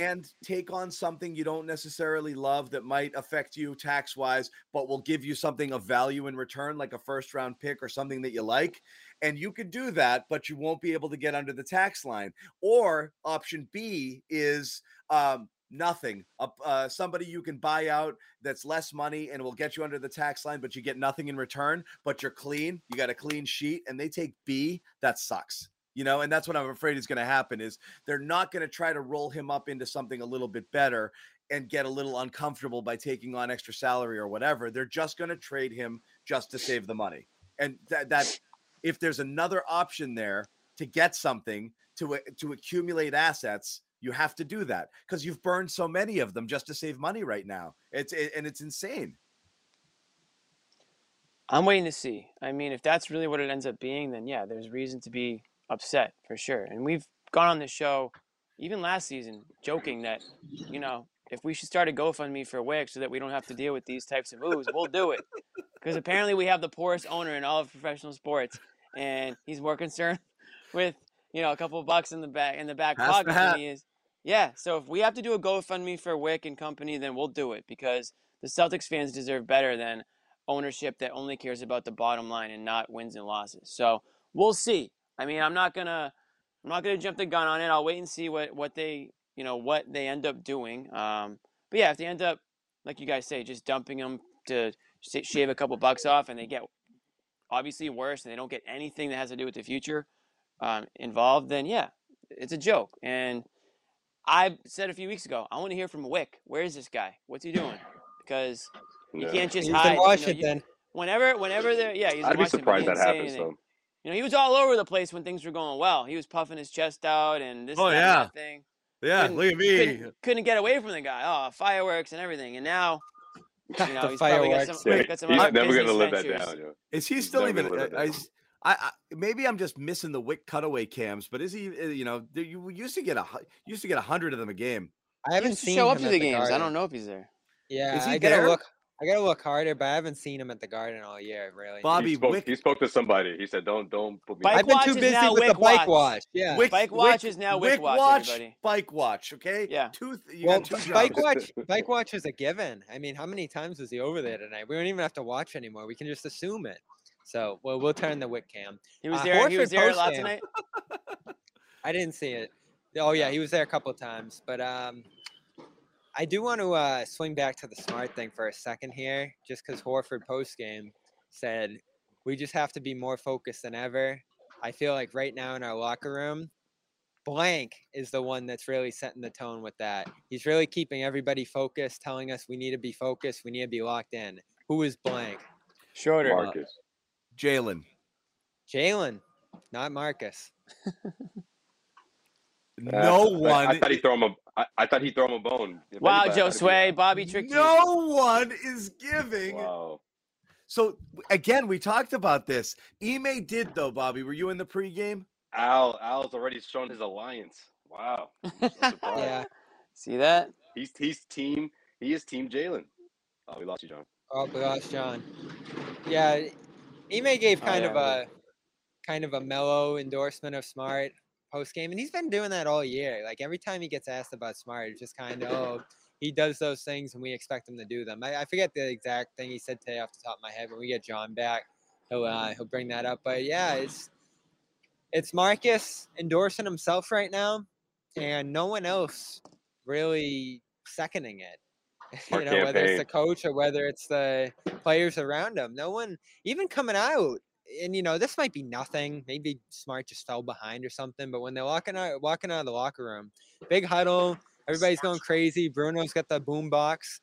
and take on something you don't necessarily love that might affect you tax wise but will give you something of value in return like a first round pick or something that you like and you could do that but you won't be able to get under the tax line or option b is um nothing. Uh, somebody you can buy out that's less money and will get you under the tax line but you get nothing in return but you're clean you got a clean sheet and they take b that sucks you know and that's what i'm afraid is going to happen is they're not going to try to roll him up into something a little bit better and get a little uncomfortable by taking on extra salary or whatever. They're just going to trade him just to save the money. And that that if there's another option there to get something to to accumulate assets you have to do that because you've burned so many of them just to save money right now it's it, and it's insane I'm waiting to see. I mean, if that's really what it ends up being, then yeah, there's reason to be upset for sure. And we've gone on the show, even last season, joking that, you know, if we should start a GoFundMe for Wyc so that we don't have to deal with these types of moves, we'll do it. Because apparently we have the poorest owner in all of professional sports, and he's more concerned [LAUGHS] with, you know, a couple of bucks in the back in the back Pass pocket than he is. Yeah. So if we have to do a GoFundMe for Wyc and company, then we'll do it because the Celtics fans deserve better than ownership that only cares about the bottom line and not wins and losses. So we'll see. I mean, I'm not gonna, I'm not gonna jump the gun on it. I'll wait and see what what they, you know, what they end up doing. Um, but yeah, if they end up, like you guys say, just dumping them to shave a couple bucks off, and they get obviously worse, and they don't get anything that has to do with the future um, involved, then yeah, it's a joke. And I said a few weeks ago, I want to hear from Wyc. Where is this guy? What's he doing? Because you Yeah. can't just He's hide. in you know, you- Washington. whenever, whenever they're yeah, he's I'd be Washington, but he surprised that happens anything. though. You know, he was all over the place when things were going well. He was puffing his chest out and this, Oh, that, and yeah. that thing. yeah Couldn't- look at me Couldn't, couldn't get away from the guy. Oh, fireworks and everything. And now, you [LAUGHS] know, The he's probably got fireworks. some, Yeah, got some he's never business gonna live that down. Yo. is he still never even gonna live I, I, I, I maybe i'm just missing the Wyc cutaway cams but is he uh, you know you used to get a used to get a hundred of them a game I haven't seen show up him to at the games. I don't know if he's there. Yeah, Is he I gotta there? look. I gotta look harder, but I haven't seen him at the Garden all year. Really. Bobby he, spoke, Wyc he spoke to somebody. He said, "Don't, don't put me." Bike I've been watch too busy now with the bike watch. watch. Yeah. Wyc, Bike watch is now Wyc watch, watch, everybody. bike watch. Okay. Yeah. Two. th- You well, got two bike watch, [LAUGHS] bike watch is a given. I mean, how many times was he over there tonight? We don't even have to watch anymore. We can just assume it. So, well, we'll turn the Wyc cam. He was Uh, there. He was Horford there a lot tonight. [LAUGHS] I didn't see it. Oh yeah, he was there a couple times, but um, I do want to uh, swing back to the smart thing for a second here, just because Horford post game said we just have to be more focused than ever. I feel like right now in our locker room, blank is the one that's really setting the tone with that. He's really keeping everybody focused, telling us we need to be focused, we need to be locked in. Who is blank? Schroeder. Marcus. Jalen. Jalen, not Marcus. [LAUGHS] No Uh, one. I, thought he'd throw him a. I, I thought he'd throw him a bone. If Wow, anybody, Joe thought it'd be- Sway, Bobby tricked you. no one is giving. Wow. So again, we talked about this. Ime did though, Bobby. Were you in the pregame? Al, Al's already shown his alliance. Wow. [LAUGHS] So. Yeah. See that? He's he's team. He is team Jalen. Oh, we lost you, John. Oh, we lost John. Yeah, Ime gave Oh, kind yeah, of a kind of a mellow endorsement of Smart post game, and he's been doing that all year. Like every time he gets asked about Smart, it's just kind of oh, he does those things, and we expect him to do them. I, I forget the exact thing he said today off the top of my head. When we get John back, he'll uh, he'll bring that up. But yeah, it's it's Marcus endorsing himself right now, and no one else really seconding it. Our [LAUGHS] you know, whether it's the coach or whether it's the players around him. No one even coming out. And you know, this might be nothing. Maybe Smart just fell behind or something. But when they're walking out, walking out of the locker room, big huddle, everybody's going crazy. Bruno's got the boom box,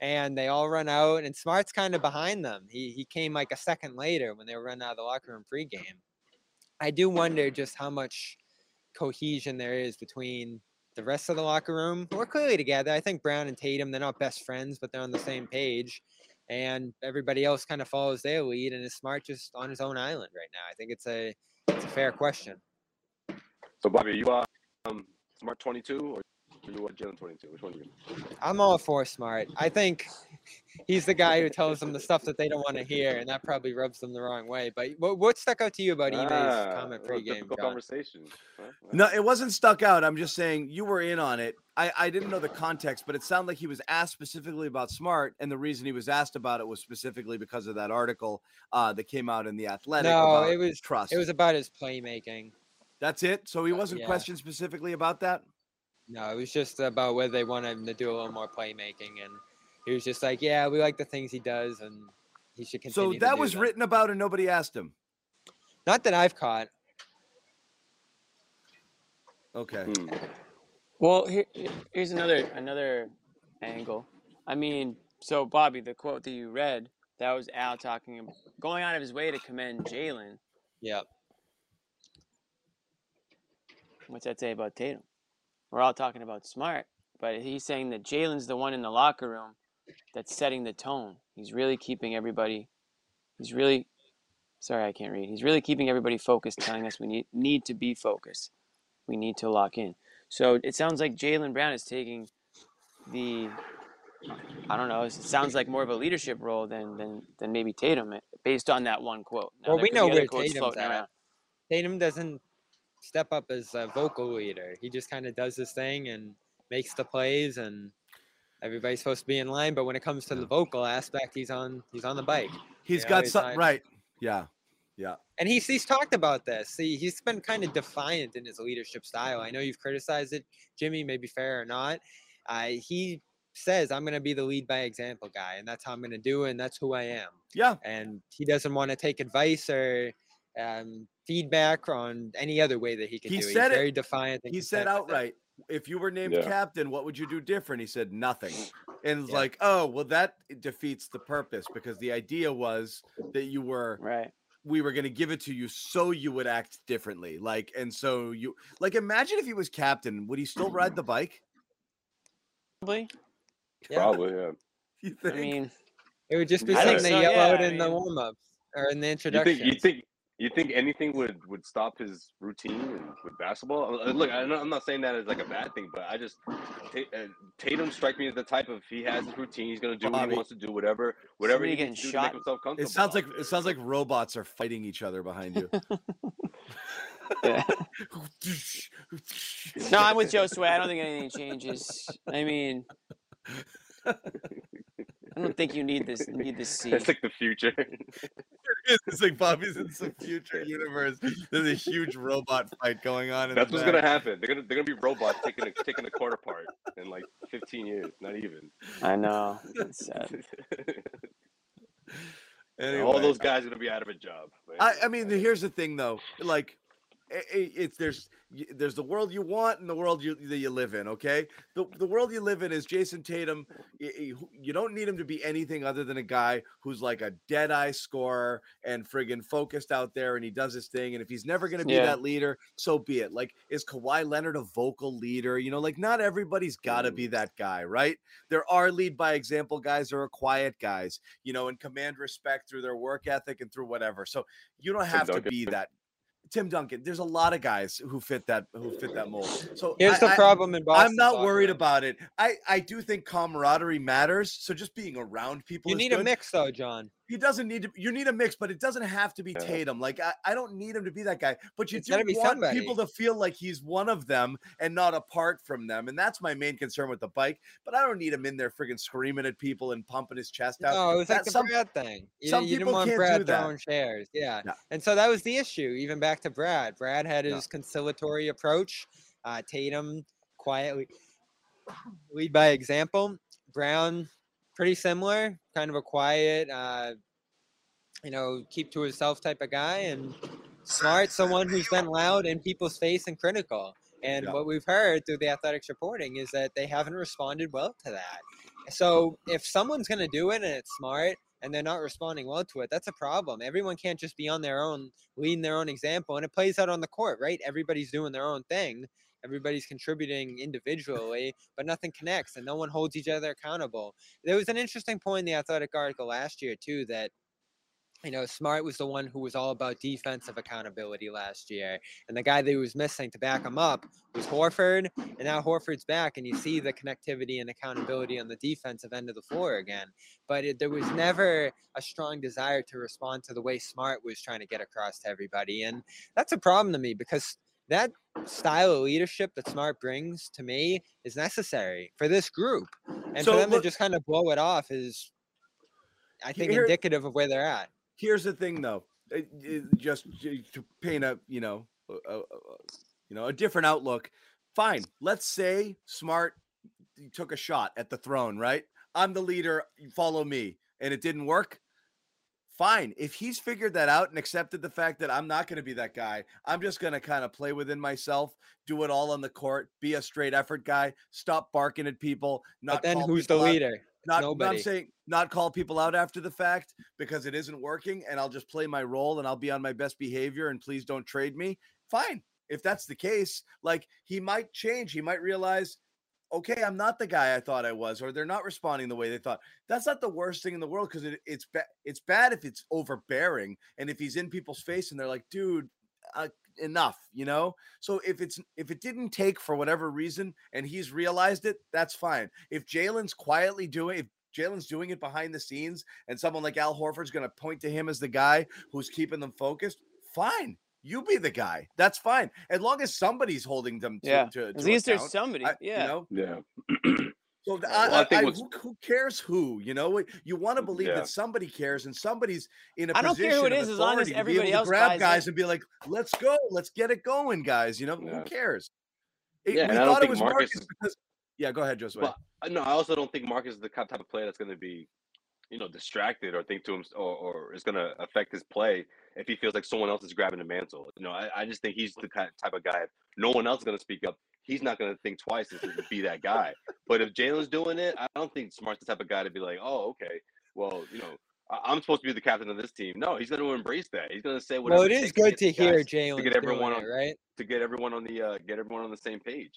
and they all run out. And Smart's kind of behind them. He he came like a second later when they were running out of the locker room pregame. I do wonder just how much cohesion there is between the rest of the locker room. We're clearly together. I think Brown and Tatum, they're not best friends, but they're on the same page. And everybody else kind of follows their lead and is smart just on his own island right now. I think it's a it's a fair question. So Bobby, you are um smart twenty two or you uh, Jalen twenty two? Which one are you? I'm all for smart. I think he's the guy who tells them the stuff that they don't want to hear, and that probably rubs them the wrong way. But what, what stuck out to you about Ime's Ah, comment pregame? difficult conversation. No, it wasn't stuck out. I'm just saying you were in on it. I, I didn't know the context, but it sounded like he was asked specifically about Smart, and the reason he was asked about it was specifically because of that article uh, that came out in the Athletic. No, about it was trust. It was about his playmaking. That's it. So he wasn't yeah. questioned specifically about that. No, it was just about whether they wanted him to do a little more playmaking, and he was just like, "Yeah, we like the things he does, and he should So continue." to that do was them." written about, and nobody asked him. Not that I've caught. Okay. Hmm. Well, here, here's another another angle. I mean, so Bobby, the quote that you read, that was Al talking, ab- going out of his way to commend Jalen. Yep. What's that say about Tatum? We're all talking about Smart, but he's saying that Jalen's the one in the locker room that's setting the tone. He's really keeping everybody. He's really, sorry, I can't read. He's really keeping everybody focused, telling us we need need to be focused. We need to lock in. So it sounds like Jalen Brown is taking the, I don't know. It sounds like more of a leadership role than than than maybe Tatum, eh, based on that one quote. Now, Well, we know where Tatum's at. around. Tatum doesn't step up as a vocal leader. He just kind of does his thing and makes the plays, and everybody's supposed to be in line. But when it comes to the vocal aspect, he's on he's on the bike. He's You know, got something right. Yeah. Yeah. And he's he's talked about this. See, he's been kind of defiant in his leadership style. I know you've criticized it, Jimmy, maybe fair or not. Uh, he says, "I'm going to be the lead by example guy, and that's how I'm going to do it, and that's who I am." Yeah. And he doesn't want to take advice or um, feedback on any other way that he can He do it. said he's it. very defiant. He said outright, if you were named Yeah. captain, what would you do different? He said nothing. And it's Yeah. like, oh, well, that defeats the purpose because the idea was that you were Right. we were going to give it to you so you would act differently. Like, and so you like imagine if he was captain, would he still ride the bike? Probably. Yeah. Probably, yeah. [LAUGHS] You I mean, It would just be I something think they so, yell yeah, out I in the mean- warm ups or in the You introduction. think you think you think anything would would stop his routine with basketball? Uh, Look, I'm not, saying that as like a bad thing, but I just uh, Tatum strike me as the type of he has his routine. He's gonna do what he wants to do, whatever whatever he getting needs to to make himself comfortable. it sounds like it sounds like robots are fighting each other behind you. [LAUGHS] [LAUGHS] No, I'm with Josue. I don't think anything changes. I mean, [LAUGHS] I don't think you need this need this seat. [LAUGHS] it's like the future. [LAUGHS] it's like Bobby's in some future universe. There's a huge robot fight going on. In That's the what's back. gonna happen. They're gonna they're gonna be robots taking a taking a court apart in like 15 years, not even. I know. It's sad. [LAUGHS] Anyway. All those guys are gonna be out of a job. I, I mean, here's the thing, though. Like, i- i- it's there's there's the world you want and the world you that you live in. Okay, the the world you live in is Jayson Tatum. y- y- You don't need him to be anything other than a guy who's like a dead eye scorer and friggin' focused out there, and he does his thing. And if he's never going to be Yeah. that leader, so be it. Like, is Kawhi Leonard a vocal leader? You know, like not everybody's got to be mm. that guy, right? There are lead by example guys. There are quiet guys, you know, and command respect through their work ethic and through whatever. So you don't have to be that. Tim Duncan. There's a lot of guys who fit that who fit that mold. So Here's I- the problem in Boston. I'm not worried about it. I I do think camaraderie matters. So just being around people. You need a mix, though, John. He doesn't need to. You need a mix, but it doesn't have to be Yeah. Tatum. Like I, I don't need him to be that guy. But you It's do want somebody. people to feel like he's one of them and not apart from them. And that's my main concern with the bike. But I don't need him in there freaking screaming at people and pumping his chest out. No, it was like That- the some- Brad thing. You, some you didn't people want can't Brad do that. throwing chairs. Yeah. No. And so that was the issue. Even back to Brad. Brad had No. his conciliatory approach. Uh, Tatum quietly lead by example. Brown, pretty similar, kind of a quiet, uh, you know, keep to himself type of guy. And Smart, someone who's been loud in people's face and critical. And Yeah. what we've heard through the athletics reporting is that they haven't responded well to that. So if someone's going to do it and it's smart and they're not responding well to it, that's a problem. Everyone can't just be on their own, leading their own example. And it plays out on the court, right? Everybody's doing their own thing. Everybody's contributing individually, but nothing connects and no one holds each other accountable. There was an interesting point in the athletic article last year, too, that you know, Smart was the one who was all about defensive accountability last year. And the guy that he was missing to back him up was Horford. And now Horford's back, and you see the connectivity and accountability on the defensive end of the floor again. But it, there was never a strong desire to respond to the way Smart was trying to get across to everybody. And that's a problem to me because that style of leadership that Smart brings to me is necessary for this group. And So for them look- to just kind of blow it off is, I think, Here- indicative of where they're at. Here's the thing, though. It- it- just eh, to paint a you know a, a- a- you know a different outlook. Fine. Let's say Smart took a shot at the throne. Right. I'm the leader. Follow me, and it didn't work. Fine. If he's figured that out and accepted the fact that I'm not going to be that guy, I'm just going to kind of play within myself, do it all on the court, be a straight effort guy, stop barking at people. Not But then who's the out- leader? not, Nobody. I'm saying not call people out after the fact because it isn't working and I'll just play my role and I'll be on my best behavior and please don't trade me. Fine. If that's the case, like he might change. He might realize, okay, I'm not the guy I thought I was, or they're not responding the way they thought. That's not the worst thing in the world because it, it's bad. It's bad if it's overbearing and if he's in people's face and they're like, dude, uh, enough, you know. So if it's if it didn't take for whatever reason and he's realized it, that's fine. If Jalen's quietly doing, if Jalen's doing it behind the scenes, and someone like Al Horford's going to point to him as the guy who's keeping them focused, fine. You be the guy. That's fine. As long as somebody's holding them to, Yeah. to, At to least there's somebody. I- yeah. You know, Yeah. [CLEARS THROAT] so th- Well, I, I think I- who, who cares who? You know, you want to believe Yeah. that somebody cares and somebody's in a I don't position care who it of is, as long as authority to be everybody able to else grab guys it. and be like, "Let's go, let's get it going, guys." You know, Yeah. who cares? It- Yeah, we and I don't thought it think was Marcus Marcus is- because. Yeah, go ahead, Joseph. But uh, no, I also don't think Marcus is the type of player that's going to be, you know, distracted or think to him or, or is going to affect his play if he feels like someone else is grabbing the mantle. You know, I, I just think he's the kind type of guy. If no one else is going to speak up, he's not going to think twice and to be that guy. [LAUGHS] But if Jalen's doing it, I don't think Smart's the type of guy to be like, oh, okay, well, you know. I- I'm supposed to be the captain of this team. No, he's going to embrace that. He's going to say whatever. Well, it is good to the hear guys- to get everyone on it, right? to get everyone on the uh, get everyone on the same page.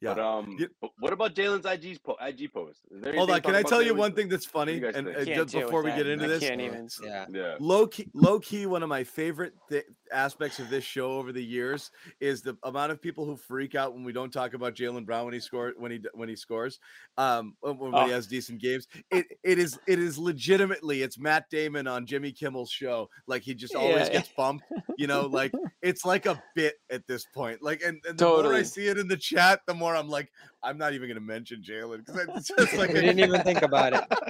Yeah. But um, You- but what about Jalen's IG po- IG post? Is there Hold on, can I tell you one thing that's funny? you guys And think? Can't just before we that. get into I this, can't even. Yeah. Yeah. low key, low key, one of my favorite th- aspects of this show over the years is the amount of people who freak out when we don't talk about Jalen Brown when he scored when he when he scores, um, when, when Oh. he has decent games. It it is it is legitimately it's Matt Damon on Jimmy Kimmel's show. Like he just always Yeah. gets bumped. You know, like it's like a bit at this point. Like and, and the more I see it in the chat, the more I'm like, I'm not even gonna mention Jalen because it's [LAUGHS] just like we didn't even think about it. [LAUGHS]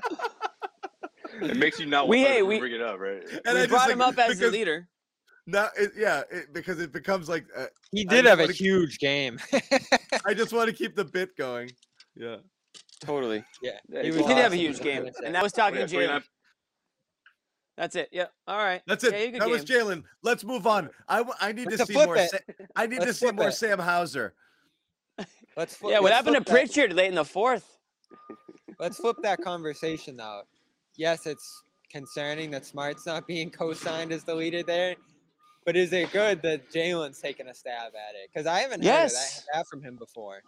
It makes you not We- want hey, to we- bring it up, right? And we I just, brought like, him up as the because- leader. No, it, yeah, it, because it becomes like uh, He did have a keep- huge game. I just want to [LAUGHS] keep the bit going. Yeah. Totally. yeah, Yeah, he he's He was did have a huge game, and it. that was talking you got, 29 Jalen. That's it. Yeah. All right. That's it. he had a good that was. Jalen. Let's move on. I, I need Let's to see more. Sa- I need to Let's see more it. Sam Hauser. Let's flip, Yeah. What let's happened to flip that- Pritchard late in the fourth? Let's flip that conversation though. Yes, it's concerning that Smart's not being co-signed as the leader there, but is it good that Jalen's taking a stab at it? Because I haven't Yes. heard that, that from him before.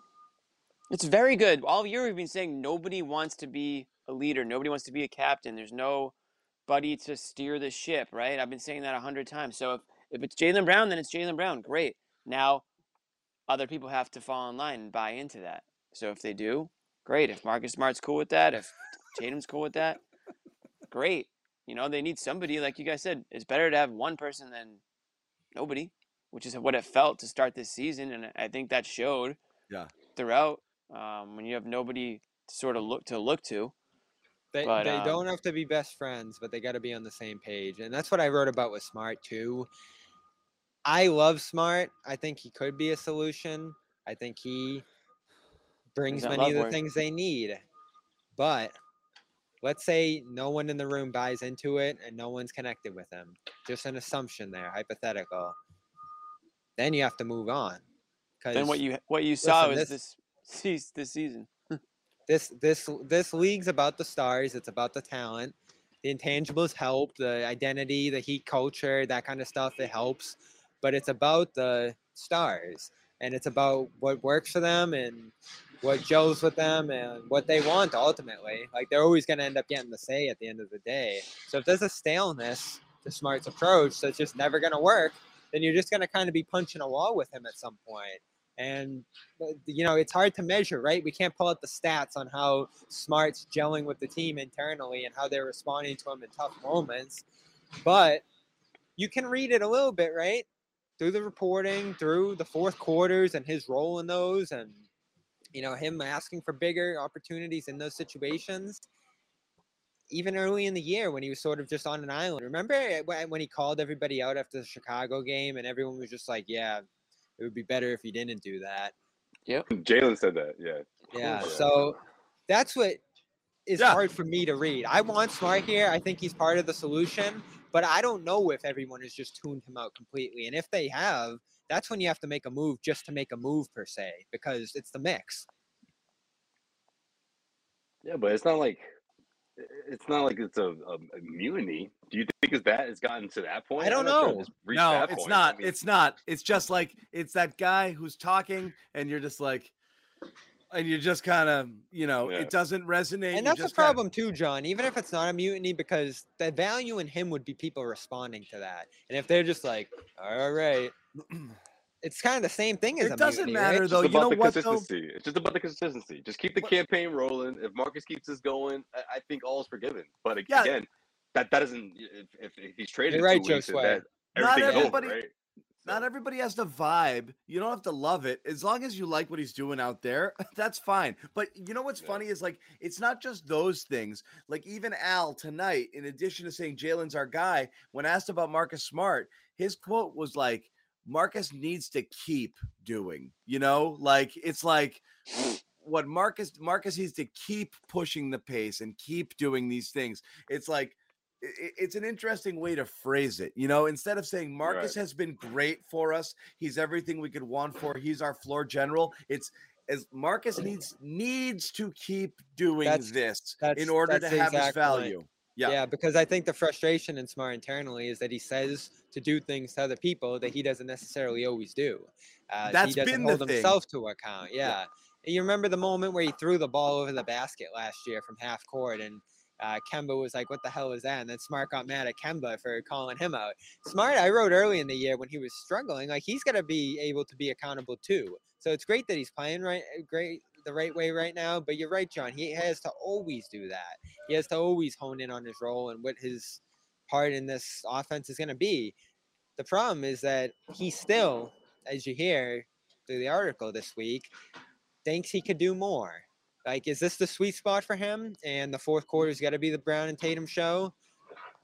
It's very good. All year we've been saying nobody wants to be a leader. Nobody wants to be a captain. There's nobody to steer the ship, right? I've been saying that a hundred times. So if, if it's Jalen Brown, then it's Jalen Brown. Great. Now, other people have to fall in line and buy into that. So if they do, great. If Marcus Smart's cool with that, if Tatum's cool with that, great. you know, they need somebody. Like you guys said, it's better to have one person than nobody, which is what it felt to start this season, and I think that showed. Yeah. Throughout, um, when you have nobody to sort of look to look to. They, But, they um, don't have to be best friends, but they got to be on the same page. And that's what I wrote about with Smart too. I love Smart. I think he could be a solution. I think he brings many of the things they need. But let's say no one in the room buys into it and no one's connected with him. Just an assumption there, hypothetical. Then you have to move on. Then what you what you saw listen, was this- this this season. [LAUGHS] this this this league's about the stars it's about the talent the intangibles help the identity the heat culture that kind of stuff it helps but it's about the stars and it's about what works for them and what gels with them and what they want ultimately. Like they're always going to end up getting the say at the end of the day. So if there's a staleness to smart's approach that's just never going to work then you're just going to kind of be punching a wall with him at some point. and uh, you know it's hard to measure right? We can't pull out the stats on how smart's gelling with the team internally and how they're responding to him in tough moments. But you can read it a little bit right through the reporting through the fourth quarters and his role in those and you know him asking for bigger opportunities in those situations even early in the year when he was sort of just on an island remember when when he called everybody out after the chicago game and everyone was just like yeah it would be better if he didn't do that Yep. Jalen said that. Yeah. yeah. Yeah. So that's what is Yeah. hard for me to read. I want Smart here. I think he's part of the solution, but I don't know if everyone has just tuned him out completely. And if they have, that's when you have to make a move just to make a move per se, because it's the mix. Yeah, but it's not like it's not like it's a, a, a mutiny. Do you think is that has gotten to that point? I don't I'm not sure know. No, it's point. not. I mean, It's not. It's just like it's that guy who's talking, and you're just like, and you're just kind of, you know, Yeah. it doesn't resonate. And you that's the just kinda- problem too, John. Even if it's not a mutiny, because the value in him would be people responding to that. And if they're just like, all right, [CLEARS THROAT] it's kind of the same thing as It a doesn't mutiny, matter right? though. it's You about know the what though? consistency. It's just about the consistency. Just keep the What- campaign rolling. If Marcus keeps this going, I, I think all is forgiven. But ag- Yeah. again, that that doesn't. If, if, if he's traded, You're right, two weeks, Josue. that Not everybody- over, right? Not everybody has the vibe. You don't have to love it. As long as you like what he's doing out there, [LAUGHS] that's fine. But you know what's Yeah. funny is like it's not just those things. Like even Al tonight, in addition to saying Jalen's our guy, when asked about Marcus Smart, his quote was like, Marcus needs to keep doing, you know, like it's like what Marcus Marcus needs to keep pushing the pace and keep doing these things. It's like it's an interesting way to phrase it. You know, instead of saying Marcus Right. has been great for us, he's everything we could want for, he's our floor general. It's as Marcus needs needs to keep doing That's- this that's- in order to the have his point. value. Yeah. Yeah. because I think the frustration in Smart internally is that he says to do things to other people that he doesn't necessarily always do. Uh, That's he doesn't been the hold thing. himself to account. Yeah. And You remember the moment where he threw the ball over the basket last year from half court and uh, Kemba was like, "What the hell is that?" And then Smart got mad at Kemba for calling him out. Smart, I wrote early in the year when he was struggling, like he's got to be able to be accountable too. So it's great that he's playing right, great the right way right now. But you're right, John. He has to always do that. He has to always hone in on his role and what his part in this offense is going to be. The problem is that he still, as you hear through the article this week, thinks he could do more. Like, is this the sweet spot for him? And the fourth quarter's got to be the Brown and Tatum show,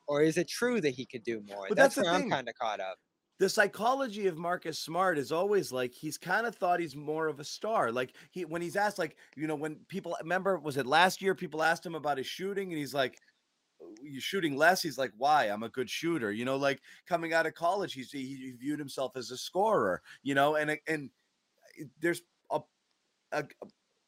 or is it true that he could do more? But that's, that's where I'm kind of caught up. the psychology of Marcus Smart is always like he's kind of thought he's more of a star. Like he when he's asked, like, you know, when people remember, was it last year? People asked him about his shooting, and he's like, oh, You're shooting less. He's like, Why? I'm a good shooter. You know, like coming out of college, he's he, he viewed himself as a scorer, you know, and and it- uh, there's a, a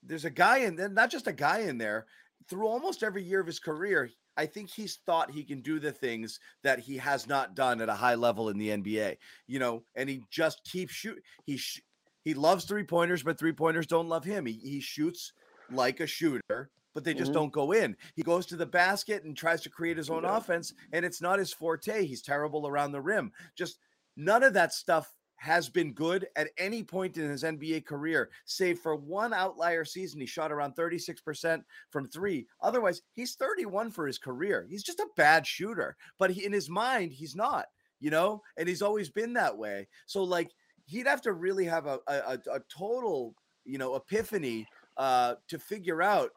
there's a guy in there, not just a guy in there, through almost every year of his career. I think he's thought he can do the things that he has not done at a high level in the NBA you know, and he just keeps shoot. He sh- he loves three pointers, but three pointers don't love him. He he shoots like a shooter, but they just Mhm. don't go in. He goes to the basket and tries to create his own Yeah. offense, and it's not his forte. He's terrible around the rim. Just none of that stuff has been good at any point in his NBA career, save for one outlier season. He shot around 36% from three. Otherwise, he's 31 for his career. He's just a bad shooter, but he, in his mind, he's not, you know, and he's always been that way. So, like, he'd have to really have a, a, a total, you know, epiphany uh, to figure out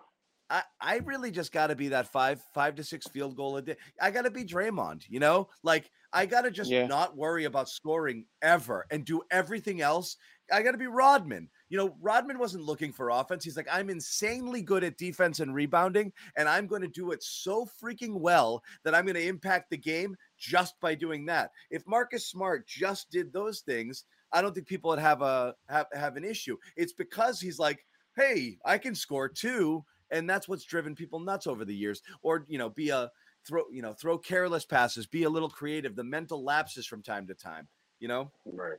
I, I really just got to be that five five to six field goal a day. I got to be Draymond, you know, like I got to just Yeah. not worry about scoring ever and do everything else. I got to be Rodman. You know, Rodman wasn't looking for offense. He's like, I'm insanely good at defense and rebounding, and I'm going to do it so freaking well that I'm going to impact the game just by doing that. If Marcus Smart just did those things, I don't think people would have a have, have an issue. It's because he's like, hey, I can score too and that's what's driven people nuts over the years or you know be a throw you know throw careless passes be a little creative the mental lapses from time to time you know Right.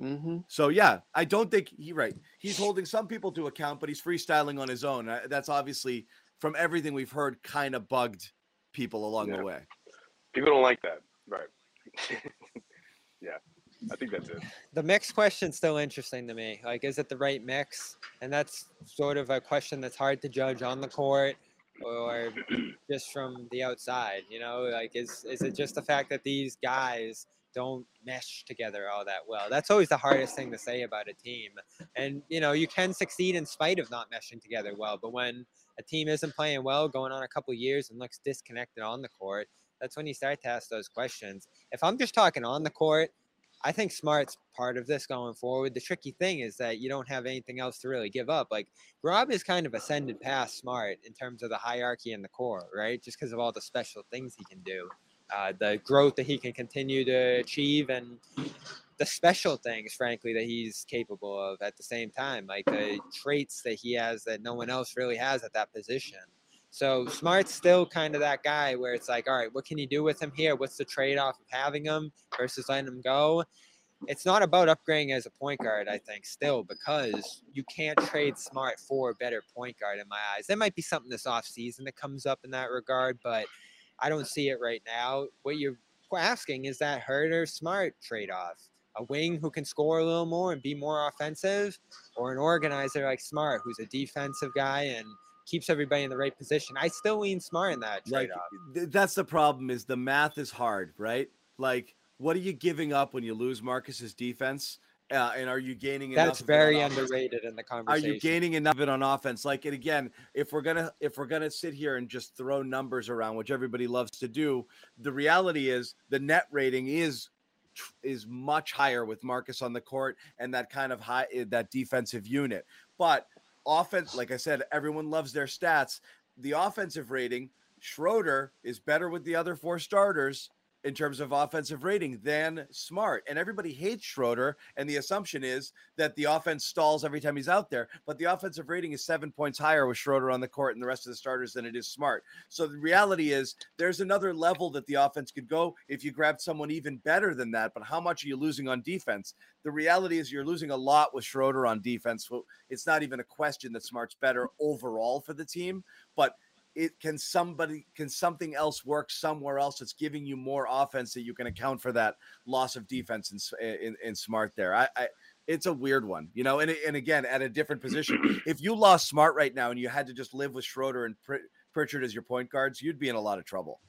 Mm-hmm. so yeah i don't think he right he's holding some people to account but he's freestyling on his own Uh, that's obviously from everything we've heard kind of bugged people along Yeah. the way People don't like that. Right. [LAUGHS] yeah. I think that's it. the mix question's still interesting to me. Like, is it the right mix? And that's sort of a question that's hard to judge on the court or just from the outside. You know, like is is it just the fact that these guys don't mesh together all that well? That's always the hardest thing to say about a team. And you know, you can succeed in spite of not meshing together well. But when a team isn't playing well, going on a couple years and looks disconnected on the court, that's when you start to ask those questions. If I'm just talking on the court, I think Smart's part of this going forward. The tricky thing is that you don't have anything else to really give up. Like Rob is kind of ascended past Smart in terms of the hierarchy in the core, right? Just because of all the special things he can do, uh, the growth that he can continue to achieve, and the special things, frankly, that he's capable of at the same time, like the traits that he has that no one else really has at that position. So Smart's still kind of that guy where it's like, all right, what can you do with him here? What's the trade off of having him versus letting him go? It's not about upgrading as a point guard, I think, still, because you can't trade Smart for a better point guard in my eyes. There might be something this offseason that comes up in that regard, but I don't see it right now. What you're asking is that Herro Smart trade off. A wing who can score a little more and be more offensive, or an organizer like Smart who's a defensive guy and keeps everybody in the right position. I still lean Smart in that trade like off. th- that's the problem is the math is hard right like what are you giving up when you lose marcus's defense uh, and are you gaining enough That's very underrated in the conversation. are you gaining enough of it on offense like and again if we're gonna if we're gonna sit here and just throw numbers around which everybody loves to do the reality is the net rating is is much higher with marcus on the court and that kind of high eh, that defensive unit but offense like i said everyone loves their stats. The offensive rating schroeder is better with the other four starters in terms of offensive rating than Smart. And everybody hates Schroeder. And the assumption is that the offense stalls every time he's out there. But the offensive rating is seven points higher with Schroeder on the court and the rest of the starters than it is Smart. So the reality is there's another level that the offense could go if you grabbed someone even better than that. But how much are you losing on defense? The reality is you're losing a lot with Schroeder on defense. It's not even a question that Smart's better overall for the team. But it can somebody can something else work somewhere else that's giving you more offense that you can account for that loss of defense in in, in smart there I, I it's a weird one you know and, and again at a different position [CLEARS THROAT] if you lost smart right now and you had to just live with schroeder and Pr- pritchard as your point guards you'd be in a lot of trouble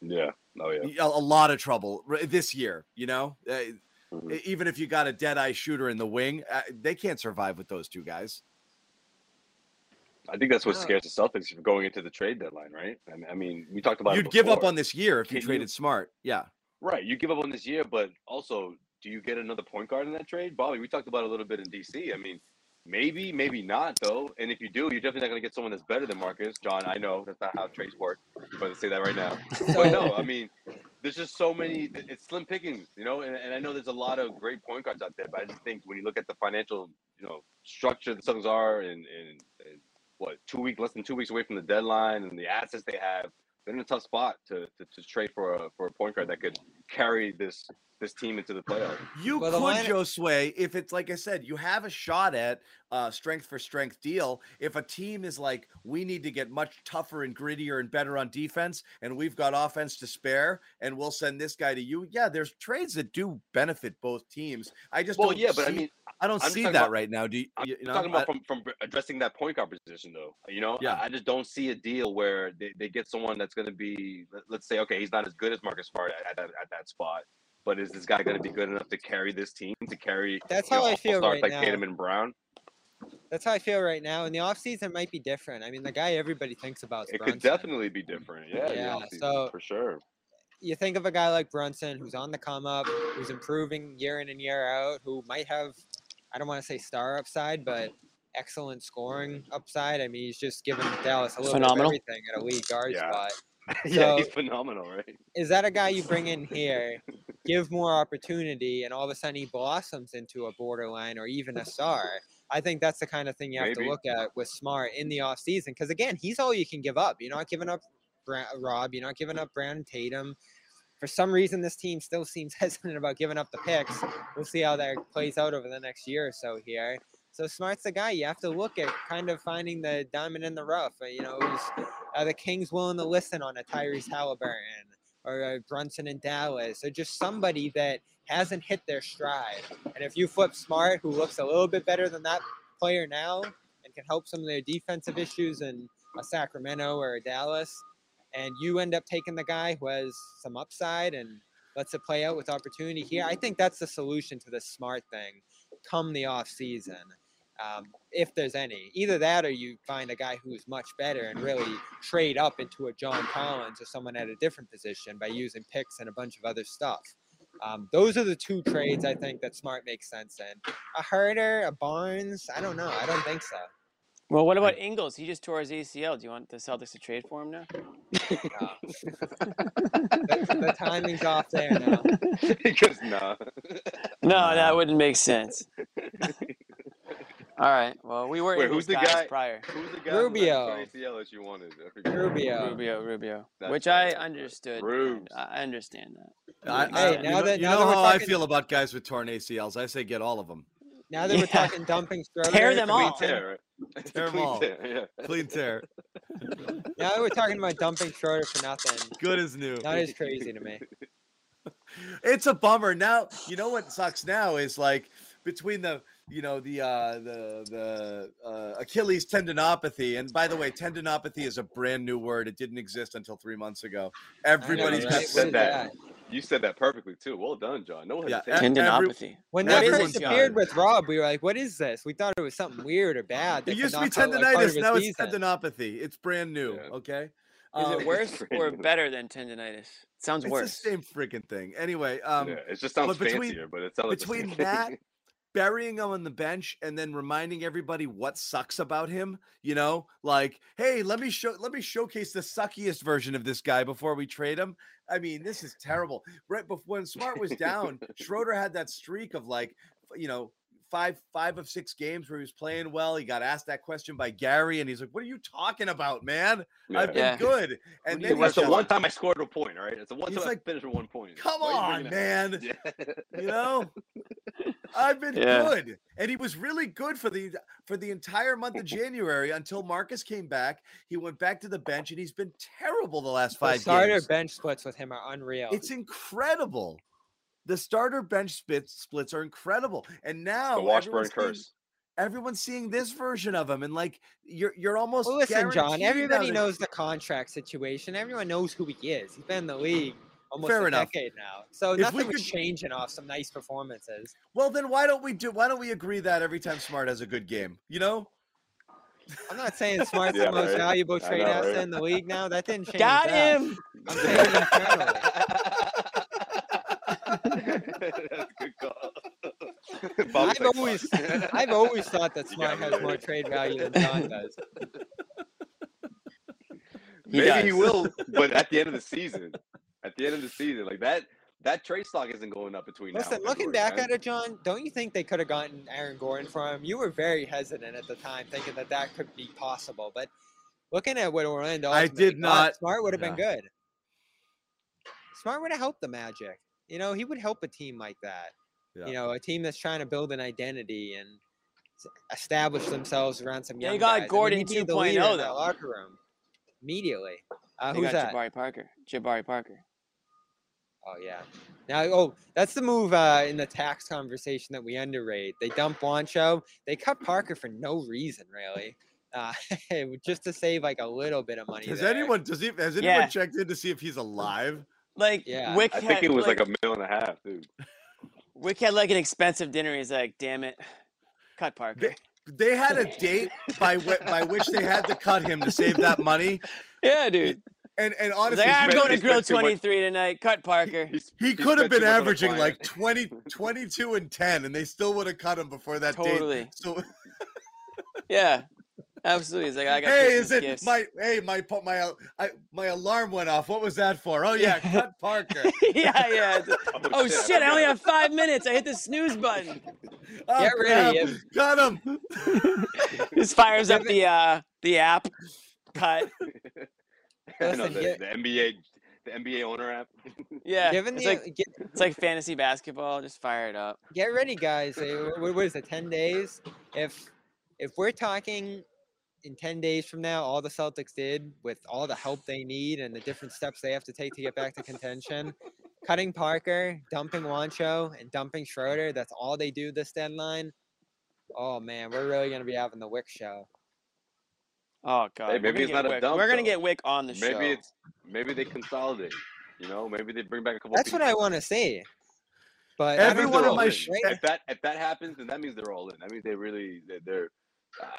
Yeah. Oh yeah. a, a lot of trouble this year you know Uh, Mhm. e- even if you got a dead eye shooter in the wing uh, they can't survive with those two guys I think that's what No. scares the Celtics for going into the trade deadline, right? I mean, I mean we talked about. you'd give up on this year if you Can you- traded smart yeah Right, you give up on this year, but also, do you get another point guard in that trade, Bobby? We talked about it a little bit in DC. I mean, maybe, maybe not though. And if you do, you're definitely not going to get someone that's better than Marcus. John, I know that's not how trades work, but to say that right now. But no, I mean, there's just so many. It's slim pickings, you know. And, and I know there's a lot of great point guards out there, but I just think when you look at the financial, you know, structure the Celtics are, and, and, and what two weeks, less than two weeks away from the deadline, and the assets they have, they're in a tough spot to, to, to trade for a for a point guard that could carry this this team into the playoffs. You Well, could, line- Josue, if it's like I said, you have a shot at uh, strength for strength deal. If a team is like, we need to get much tougher and grittier and better on defense, and we've got offense to spare, and we'll send this guy to you. Yeah, there's trades that do benefit both teams. I just Well, don't yeah, but I mean, I don't I'm see that about- right now. Do you? I'm you know, talking about I- from from addressing that point guard position, though. You know, Yeah. I, I just don't see a deal where they, they get someone that's going to be, let- let's say, okay, he's not as good as Marcus Smart at, at, at that spot, but is this guy going to be good enough to carry this team, to carry That's you know, how I feel all-stars right like now. Tatum and Brown? That's how I feel right now. In the offseason, it might be different. I mean, the guy everybody thinks about is It Brunson. could definitely be different. Yeah, Yeah, so- for sure. you think of a guy like Brunson who's on the come up, who's improving year in and year out, who might have, I don't want to say star upside, but excellent scoring upside. I mean, he's just given Dallas a little Phenomenal. bit of everything at a lead guard Yeah. spot. [LAUGHS] yeah, he's phenomenal, right? Is that a guy you bring in here, give more opportunity, and all of a sudden he blossoms into a borderline or even a star? I think that's the kind of thing you have Maybe. to look at with Smart in the offseason. Because again, he's all you can give up. You're not giving up Rob. You're not giving up Brown and Tatum. For some reason, this team still seems [LAUGHS] hesitant about giving up the picks. We'll see how that plays out over the next year or so here. So Smart's the guy you have to look at, kind of finding the diamond in the rough. Uh, You know, are the Kings willing to listen on a Tyrese Halliburton or a Brunson in Dallas, or just somebody that hasn't hit their stride? And if you flip Smart, who looks a little bit better than that player now, and can help some of their defensive issues in a Sacramento or a Dallas, and you end up taking the guy who has some upside and lets it play out with opportunity here, I think that's the solution to this Smart thing come the off season. Um, if there's any, either that or you find a guy who's much better and really trade up into a John Collins or someone at a different position by using picks and a bunch of other stuff. Um, those are the two trades I think that Smart makes sense in. A Huerter, a Barnes, I don't know. I don't think so. Well, what about Ingles? He just tore his ACL. Do you want the Celtics to trade for him now? No. [LAUGHS] the, the timing's off there now. [LAUGHS] because nah. No, that wouldn't make sense. [LAUGHS] All right. Well, we were Wait, who's the guys guy- prior. Who's the guy Rubio. who had ACL that you wanted? Rubio. Rubio, Rubio, That's which right, I understood. Rubes. I I understand that. I, Hey, I- you now know, that- you now know that we're how I feel about guys with torn ACLs. I say get all of them. Now that we're talking dumping [LAUGHS] Schroeder, Tear them Clean all. tear, right? It's [LAUGHS] a Tear 'em clean all. tear, yeah. Clean tear. [LAUGHS] now that we're talking about dumping Schroeder for nothing, Good as new. that is crazy to me. It's a bummer. Now, you know what sucks now is like between the you know the uh the the uh, Achilles tendinopathy and by the way tendinopathy is a brand new word it didn't exist until 3 months ago everybody's right? said is that. You said that perfectly too. Well done, John. No Yeah, hesitation. every- Tendinopathy. When that that is first appeared with Rob, we were like, "What is this?" We thought it was something weird or bad. it used to be knock out, like, tendinitis his now it's season. tendinopathy it's brand new Yeah. okay Is Um, it worse or better than tendinitis? Sounds it's worse. the same freaking thing anyway um yeah, it just sounds but between- fancier, but it sounds like the same between thing. that burying him on the bench and then reminding everybody what sucks about him you know? Like hey let me show let me showcase the suckiest version of this guy before we trade him. I mean this is [LAUGHS] terrible. Right before when smart was down schroeder had that streak of like you know five five of six games where he was playing well he got asked that question by gary and he's like what are you talking about man i've been Yeah. good and Yeah, then that's the one time I scored a point. All right, it's the one He's time like, I finished with one point. come Why are you on man? [LAUGHS] Yeah. you know i've been Yeah. good and he was really good for the for the entire month of january until marcus came back he went back to the bench and he's been terrible the last The five starter games bench splits with him are unreal. it's incredible the starter bench splits splits are incredible and now the Washburn everyone's seeing- curse. everyone's seeing this version of him and like you're you're almost well, listen, John. Everybody that- knows the contract situation. Everyone knows who he is. He's been in the league almost Fair a enough. decade now. So If we nothing was changing off some nice performances. well then why don't we do why don't we agree that every time smart has a good game you know I'm not saying [LAUGHS] Smart's Yeah, the most right. valuable trade know, asset right? in the league now. That didn't [LAUGHS] change. Got that. him. I'm saying internally. That's a good call. [LAUGHS] Bob's I've like, always, "Fuck." I've always thought that Smart has more trade value than John does. He Maybe he will, but at the end of the season, [LAUGHS] at the end of the season, like that, that trade stock isn't going up between. now Listen, looking back man. at it, John, don't you think they could have gotten Aaron Gordon for him? You were very hesitant at the time, thinking that that could be possible. But looking at what Orlando, I ultimately did got, not- Smart would have been good. Smart would have helped the Magic. You know, he would help a team like that. Yeah. You know, a team that's trying to build an identity and establish themselves around some Yeah, young you got guys. I mean, Gordon the 2.0 leader in that locker room immediately. Uh, They who's got that? Jabari Parker. Jabari Parker. Oh yeah. Now, oh, that's the move uh, in the tax conversation that we underrate. They dump Juancho. They cut Parker for no reason, really, uh, [LAUGHS] just to save like a little bit of money. Has there. anyone does he has anyone Yeah. checked in to see if he's alive? Like Yeah. Wyc I had, think it was like, like a mil and a half, dude. Wyc had like an expensive dinner. He's like, damn it, cut Parker. They had a date by whi- by which they had to cut him to save that money. yeah, dude. And and honestly, like, I'm going to grill spent too much- 23 tonight. Cut Parker. He's- he he could have been much on a averaging like 20, 22 and 10, and they still would have cut him before that Totally. date. So Yeah, absolutely. He's like, I got hey, is it gifts. my hey my pu- my uh, I, my alarm went off. What was that for? Oh yeah, cut Parker. [LAUGHS] yeah, yeah. It's- [LAUGHS] Oh shit, I shit! I only have five minutes. I hit the snooze button. Oh, Get ready, crap. if- Cut him. [LAUGHS] This fires up the uh the app. Cut. I know, the, get- the NBA, the NBA owner app. Yeah. Given It's the like get, it's like fantasy basketball. Just fire it up. get ready, guys. What, what is it? Ten days. If if we're talking in ten days from now, all the Celtics did with all the help they need and the different steps they have to take to get back to contention, cutting Parker, dumping Juancho, and dumping Schroeder. That's all they do this deadline. Oh man, we're really gonna be having the Wyc show. Oh god. Hey, maybe it's get not a dump, We're gonna get Wyc on the show. Maybe it's maybe they consolidate. You know, maybe they bring back a couple. That's what. I want to see. But That I Every one of my in. sh- if that if that happens, then that means they're all in. That means they really they're.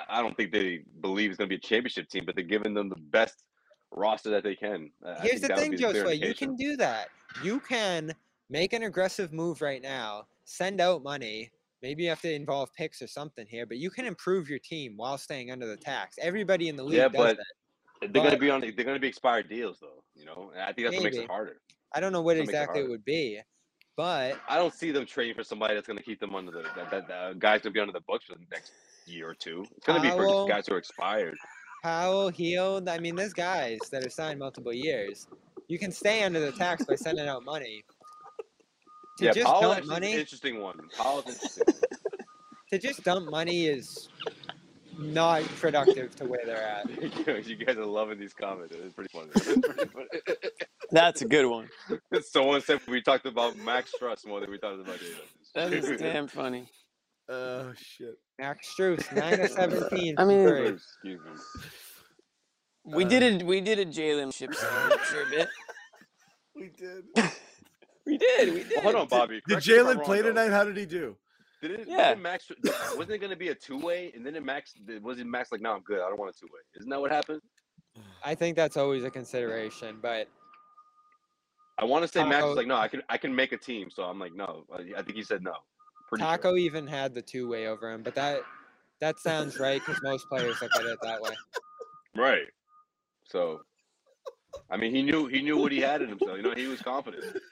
I- don't think they believe it's going to be a championship team, but they're giving them the best roster that they can. Here's the thing, be the clear Joshua. You can do that. You can make an aggressive move right now, send out money. Maybe you have to involve picks or something here, but you can improve your team while staying under the tax. Everybody in the league Yeah, does but that. they're going to be on. They're going to be expired deals, though. You know, and I think that's what makes it harder. I don't know what makes it exactly it would be, but I don't see them trading for somebody that's going to keep them under the that, that, that uh, guy's going to be under the books for the next year or two. It's going to be for Powell- guys who are expired. Powell, Hield, I mean, there's guys that are signed multiple years. You can stay under the tax by sending out money. To yeah, just Powell dump actually an money, interesting one. Powell's interesting. [LAUGHS] to just dump money is not productive to where they're at. [LAUGHS] you guys are loving these comments. It's pretty funny. It's pretty funny. [LAUGHS] That's a good one. Someone said we talked about Max Strus more than we talked about Davis. is damn funny. Oh shit. Max Strus, [LAUGHS] 9 of 17. I mean- three. Excuse me. We Uh, did a [LAUGHS] we did a Jaylen ship for a bit. We did. We did. We did. Well, hold on, Bobby. Did Correct me if I'm Jaylen wrong, play though. tonight? How did he do? Did it, Yeah. Didn't Max wasn't it going to be a two way, and then it Max wasn't Max like, no, I'm good. I don't want a two way. Isn't that what happened? I think that's always a consideration, but I want to say Max Tacko- was like, no, I can I can make a team. So I'm like, no. I I think he said no. Pretty Tacko Sure. even had the two way over him. But that that sounds right because most players look at it that way. Right. So, I mean, he knew he knew what he had in himself. You know, he was confident. [LAUGHS]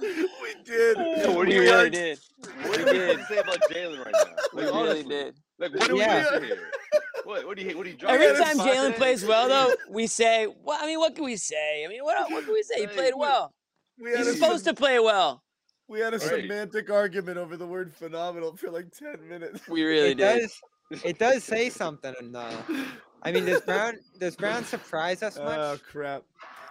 We did. [LAUGHS] Yeah, what do we you really did. What do We you have say about Jaylen right now? [LAUGHS] We Like, really honestly, did. like what do we Yeah. here? What what do you what do you drop? Every time Jaylen plays well, though, we say, "Well, I mean, what can we say? I mean, what what can we say? He played well. We had, He's a, supposed to play well." we had a Right. semantic argument over the word phenomenal for like 10 minutes. We [LAUGHS] really it did. does [LAUGHS] it does say something though. I mean, does Brown does Brown surprise us much? Oh crap.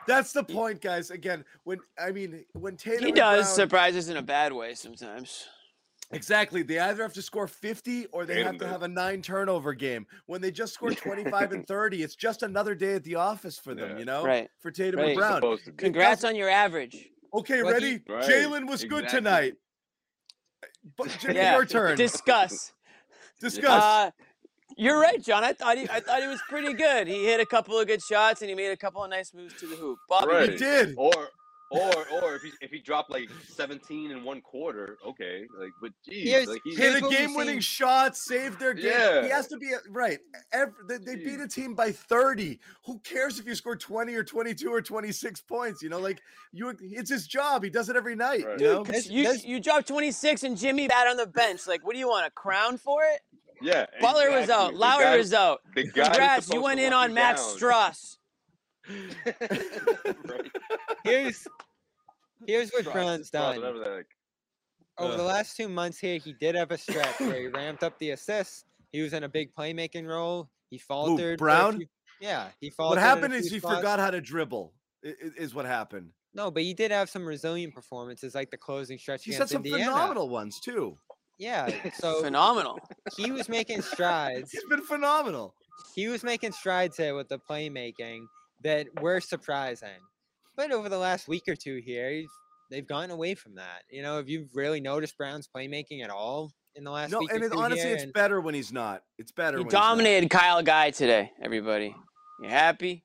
That's the point, guys. Again, when I mean when Tatum He does Brown- surprise us in a bad way sometimes. Exactly. They either have to score 50 or they Tatum have to have a nine turnover game. When they just score [LAUGHS] 25 and 30, it's just another day at the office for them, Yeah. you know? Right. For Tatum Right. and Brown. Supposed. Congrats on your average. Okay, What ready? Right, Jaylen was good tonight. But [LAUGHS] Jimmy, Yeah. your turn. Discuss. Discuss. Uh, you're right, John. I thought he, I thought he was pretty good. He hit a couple of good shots and he made a couple of nice moves to the hoop. Bobby, Right. he did. Or or or if he if he dropped like 17 in one quarter, okay. Like, but geez, Here's- like he's, here's Hit a what we've game-winning seen. shot, saved their game. He has to be right. Every, they, they beat a team by 30. Who cares if you score 20 or 22 or 26 points? You know, like you, it's his job. He does it every night. Right. You know, This- you this- you dropped 26 and Jimmy sat on the bench. Like, what do you want? A crown for it? yeah. Butler was out. The Lowry guy- was out. The guy who's Congrats, you supposed went in lock on you Max down. Strus. [LAUGHS] Right. here's here's what Cross- Brown's done. whatever the. Over the last two months here, he did have a stretch where he [LAUGHS] ramped up the assists. He was in a big playmaking role. He faltered. for a Brown? few- yeah, he What faltered. in a happened is he spots. forgot how to dribble. i- i- Is what happened. No, but he did have some resilient performances, like the closing stretch He's had some Indiana. phenomenal ones too. Yeah, so [LAUGHS] Phenomenal. he was making strides. He's been phenomenal. he was making strides here with the playmaking that were surprising. But over the last week or two here, they've gotten away from that. You know, have you really noticed Brown's playmaking at all in the last No, week and or it, two honestly, here? it's And- better when he's not. It's better. He when he's not. dominated Kyle Guy today. Everybody, you happy?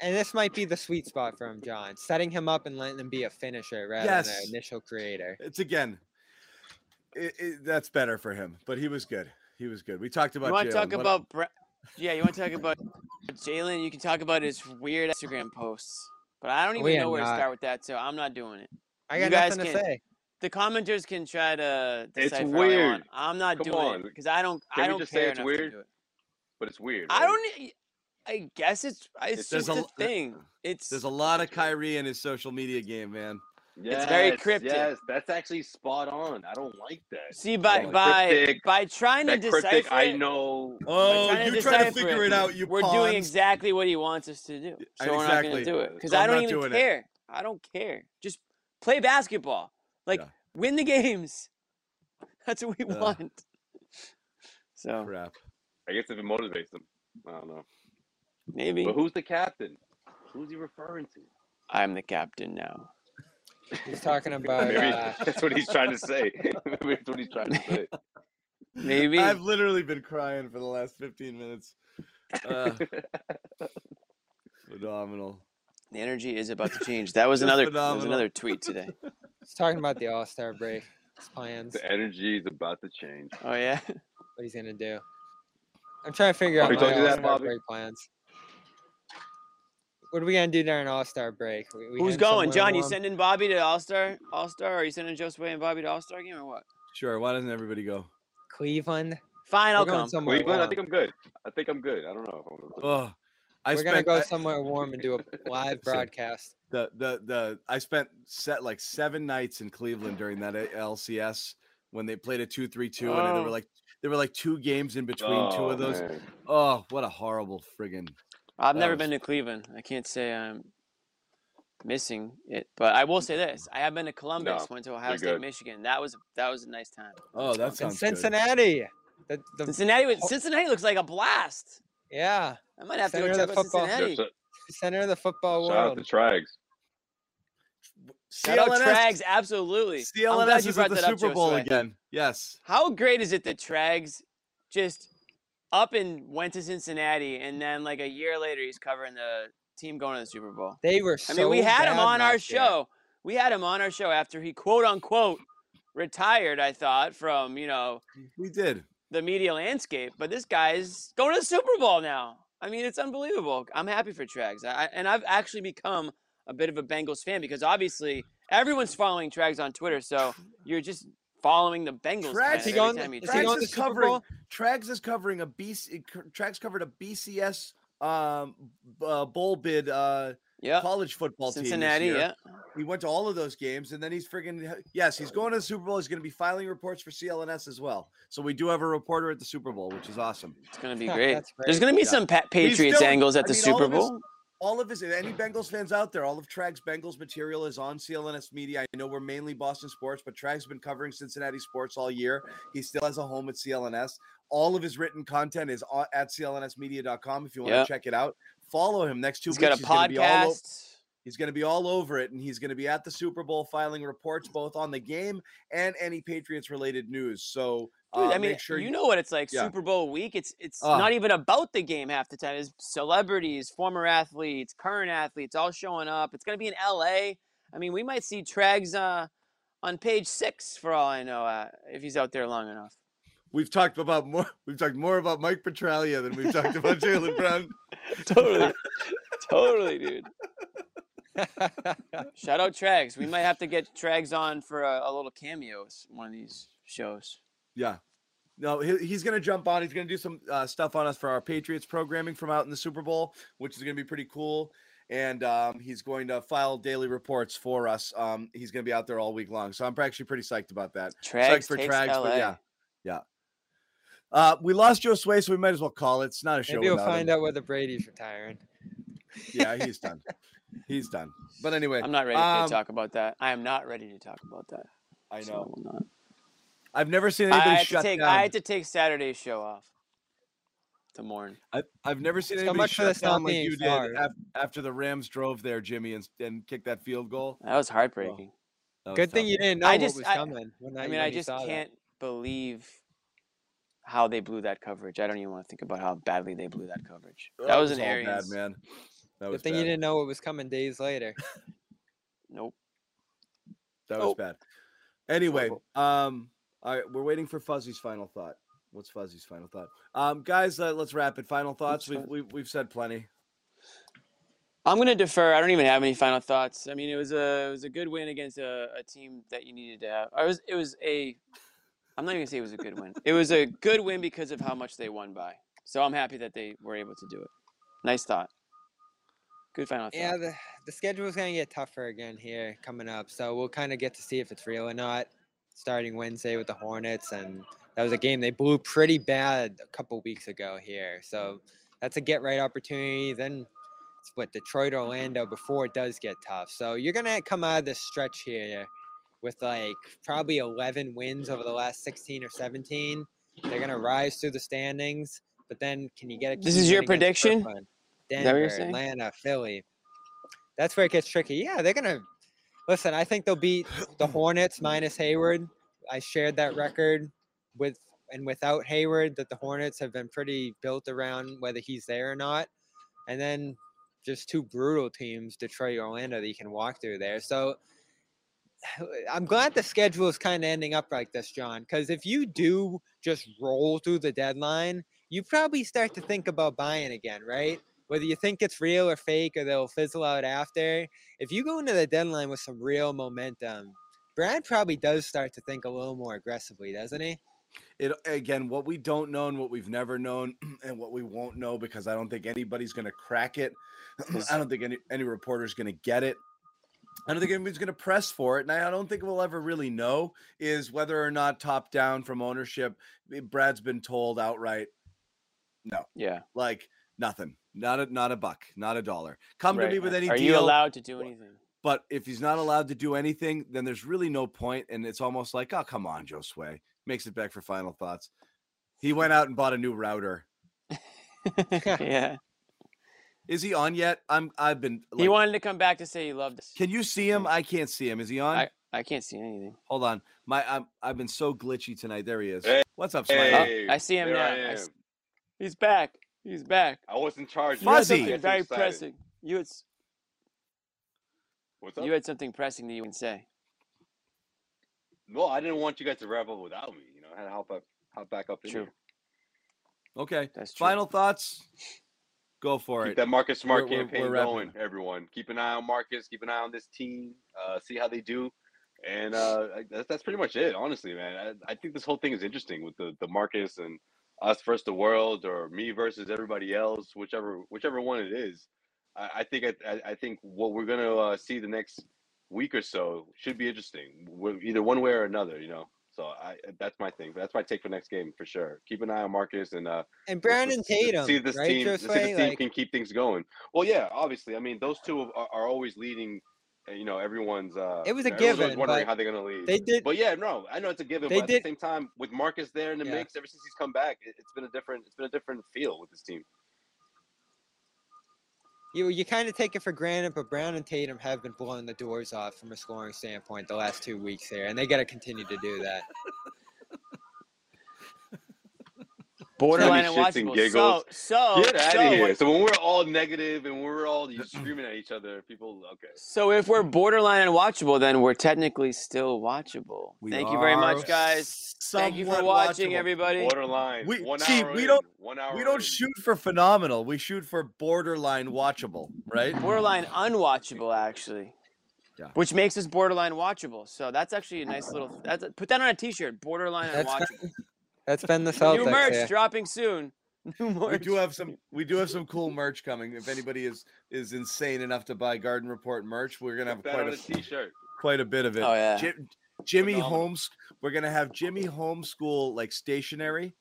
And this might be the sweet spot for him, John, setting him up and letting him be a finisher rather than an initial creator. It's again. It, it, that's better for him, but he was good. He was good. We talked about. You want to talk What- about? Bra- yeah, you want to talk about Jaylen? You can talk about his weird Instagram posts, but I don't oh, even We know where to start with that, so I'm not doing it. I You got guys nothing to say. The commenters can try to It's decipher all they weird. want. I'm not Come doing on. it because I don't. Can I don't just say it's weird? do it. But it's weird. I don't. I guess it's. It's There's just a a, l- there- thing. It's. There's a lot of Kyrie in his social media game, man. Yes, very cryptic. Yes, that's actually spot on. I don't like that. See, by That by cryptic- by trying to that cryptic, decipher I know. Oh, trying to you trying to decipher figure it, it out? You we're pawns. doing exactly what he wants us to do. I- So we're not going to do it because So I don't even doing it. care. I don't care. Just play basketball. Like Yeah. win the games. [LAUGHS] That's what we Yeah. want. So Crap. I guess if it motivates them, I don't know. maybe But who's the captain? Who's he referring to? I'm the captain now. He's talking [LAUGHS] about. Maybe Uh, that's what he's trying to say. [LAUGHS] Maybe that's what he's trying to say. Maybe I've literally been crying for the last 15 minutes. Uh, phenomenal. the energy is about to change. That was another. That was phenomenal. another tweet today. [LAUGHS] he's talking about the All Star break, his plans, the energy is about to change. Oh yeah. what he's gonna do. I'm trying to figure Oh, out he my told you that, All Star break plans. What are we gonna do during All Star break? We, we Who's going, somewhere John? You warm? sending Bobby to All Star? All Star? Are you sending Josue and Bobby to All Star game or what? Sure. Why doesn't everybody go? Cleveland? Fine, I'll going come. somewhere Cleveland, I think I'm good. I think I'm good. I don't know. I'm gonna- Oh, I We're spent gonna go I- somewhere warm and do a [LAUGHS] live broadcast. the the the I spent set like seven nights in Cleveland during that LCS when they played a two three two and there Oh. were like there were like two games in between two Oh, of those. man. Oh, what a horrible friggin' I've That never was- been to Cleveland. I can't say I'm missing it, but I will say this: I have been to Columbus, No, went to Ohio State, good. Michigan. That was that was a nice time. Oh, that And sounds good. Cincinnati. The, the, Cincinnati. was- oh. Cincinnati looks like a blast. yeah, I might have to go of check out Cincinnati. so- center of the football shout out world. to Trags. Shout out CLNS Trags, absolutely. I'm CLNS glad you is at the that up, Super Bowl Josue. again. Yes. How great is it that Trags just up and went to Cincinnati, and then like a year later he's covering the team going to the Super Bowl? They were. I mean, we had him on our last year. show. We had him on our show after he quote unquote retired. I thought from you know mm, We did. the media landscape, but this guy's going to the Super Bowl now. I mean, it's unbelievable. I'm happy for Trags, I, I- and I've actually become a bit of a Bengals fan because obviously everyone's following Trags on Twitter, so you're just following the Bengals. Trags- Is he every going- is he tweet. going is Super covering Bowl? Trags is covering a BC Trags covered a BCS um uh, bowl bid uh Yeah, college football Cincinnati. team this year. Yeah, He went to all of those games, and then he's friggin' yes, he's going to the Super Bowl. He's going to be filing reports for CLNS as well. So we do have a reporter at the Super Bowl, which is awesome. it's gonna be Yeah, [LAUGHS] great. There's gonna be Yeah. some pa- Patriots still- angles at I the mean, Super of his- Bowl. All of his any Bengals fans out there, all of Trag's Bengals material is on CLNS Media. I know we're mainly Boston sports, but Trag's been covering Cincinnati sports all year. He still has a home at CLNS. All of his written content is on, at clnsmedia.com if you want Yep. to check it out. Follow him next two He's weeks. got a gonna be all o- podcast. He's going to be all over it, and he's going to be at the Super Bowl filing reports both on the game and any Patriots related news. So, Dude, uh, I mean, make sure you know what it's like yeah. Super Bowl week. It's it's Ah. not even about the game half the time. It's celebrities, former athletes, current athletes, all showing up. It's gonna be in L.A. I mean, we might see Trags uh, on page six for all I know uh, if he's out there long enough. we've talked about more. We've talked more about Mike Petraglia than we've talked about Jaylen Brown. [LAUGHS] totally, totally, dude. [LAUGHS] Shout out Trags. We might have to get Trags on for a, a little cameo s- one of these shows. Yeah. No, he, he's going to jump on. He's going to do some uh, stuff on us for our Patriots programming from out in the Super Bowl, which is going to be pretty cool. and um, he's going to file daily reports for us. Um, he's going to be out there all week long, so I'm actually pretty psyched about that. Trags psyched for Trags, LA. but yeah, yeah. Uh, we lost Josue, so we might as well call it. It's not a show. Maybe we'll find him. out whether Brady's retiring. Yeah, he's done. he's done. But anyway, I'm not ready um, to talk about that. I am not ready to talk about that. I so know. will not. I've never seen I anybody had to shut take. down. I had to take Saturday's show off to mourn. I, I've never seen So anybody much for shut this down like being you did after the Rams drove there, Jimmy, and, and kicked that field goal. That was heartbreaking. That was Good thing tough. you didn't know I what just- was I- coming. When I that- mean, when I just can't believe how they blew that coverage. I don't even want to think about how badly they blew that coverage. That, was, an all Arians. bad, man. That Good was thing bad. you didn't know what was coming days later. [LAUGHS] Nope. That was bad. Anyway, um, all right, we're waiting for Fuzzy's final thought. What's Fuzzy's final thought? Um, guys, uh, let's wrap it. Final thoughts. We've, we've we've said plenty. I'm gonna defer. I don't even have any final thoughts. I mean, it was a it was a good win against a, a team that you needed to have. I was it was a. I'm not even gonna say it was a good win. It was a good win because of how much they won by. So I'm happy that they were able to do it. Nice thought. Good final thought. Yeah, the the schedule is gonna get tougher again here coming up, so we'll kind of get to see if it's real or not. Starting Wednesday with the Hornets, and that was a game they blew pretty bad a couple weeks ago here. So that's a get right opportunity. Then it's what Detroit, Orlando before it does get tough. So you're gonna come out of this stretch here with like probably 11 wins over the last 16 or 17. They're gonna rise through the standings, but then can you get a? This is your prediction? Brooklyn, Is that what you're Denver. Atlanta, Philly. That's where it gets tricky. Yeah, they're gonna listen. I think they'll beat the [CLEARS THROAT] Hornets minus Hayward. I shared that record with and without Hayward that the Hornets have been pretty built around whether he's there or not. And then just two brutal teams, Detroit, Orlando, that you can walk through there. So I'm glad the schedule is kind of ending up like this, John. Because if you do just roll through the deadline, you probably start to think about buying again, right? Whether you think it's real or fake or they'll fizzle out after. If you go into the deadline with some real momentum, Brad probably does start to think a little more aggressively, doesn't he? It again, what we don't know and what we've never known, [CLEARS THROAT] and what we won't know because I don't think anybody's going to crack it. [CLEARS THROAT] I don't think any any reporter's going to get it. I don't think anybody's going to press for it, and I don't think we'll ever really know is whether or not top down from ownership. eh, Brad's been told outright, no, Yeah. like nothing, not a not a buck, not a dollar. Come to me with any Are deal. you allowed to do anything? But if he's not allowed to do anything, then there's really no point, and it's almost like, oh, come on, Josue makes it back for final thoughts. He went out and bought a new router. [LAUGHS] [LAUGHS] yeah. Is he on yet? I'm. I've been. he wanted to come back to say he loved us. Can you see him? I can't see him. Is he on? I, I can't see anything. Hold on. My I'm, I've been so glitchy tonight. There he is. Hey. What's up, Oh, Smiley? Hey, I see him there now. I I am. He's back. He's back. I was in charge. You had Fuzzy. something Get very excited. pressing. You had What's up? you had something pressing that you can say. Well, I didn't want you guys to wrap up without me. You know, I had to hop up, hop back up in True. here. Okay. That's true. Final thoughts. Go for it. Keep it. that Marcus Smart We're- we're- campaign we're wrapping. going, everyone. Keep an eye on Marcus. Keep an eye on this team. Uh, see how they do. And uh, that's, that's pretty much it, honestly, man. I, I think this whole thing is interesting with the, the Marcus and us versus the world, or me versus everybody else, whichever whichever one it is. I, I think I, I, think what we're gonna uh, see the next week or so should be interesting, We're either one way or another. You know. So I that's my thing. But that's my take for next game for sure. Keep an eye on Marcus and uh, And Brandon let's- let's Tatum, See this right, team. let's see Josue? this team Like- can keep things going. Well, yeah, obviously. I mean, those two are, are always leading. You know, everyone's. Uh, It was a given, Wondering how they're gonna leave They did. But yeah, no, I know it's a given. They but did- at the same time, with Marcus there in the Yeah. mix, ever since he's come back, it, it's been a different. It's been a different feel with this team. You you kind of take it for granted, but Brown and Tatum have been blowing the doors off from a scoring standpoint the last two weeks here, and they got to continue to do that. [LAUGHS] Borderline Tell shits and unwatchable. giggles. So so Get out so of here. So when we're all negative and we're all screaming at each other, people okay. So if we're borderline unwatchable, then we're technically still watchable. We Thank you very much, guys. Thank you for watching, watchable. everybody. Borderline. We- one see, hour we in, don't- One hour. We don't in. shoot for phenomenal. We shoot for borderline watchable, right? Borderline unwatchable, actually. Yeah. Which makes us borderline watchable. So that's actually a nice little. That's put that on a T-shirt. Borderline That's unwatchable. Been, that's been the Celtics. New merch here. dropping soon. [LAUGHS] New we do have some we do have some cool merch coming. If anybody is is insane enough to buy Garden Report merch, we're gonna have Put quite on a a t-shirt. quite a bit of it. Oh, yeah. Jim, Jimmy Phenomenal. Holmes. We're gonna have Jimmy Homeschool like stationery.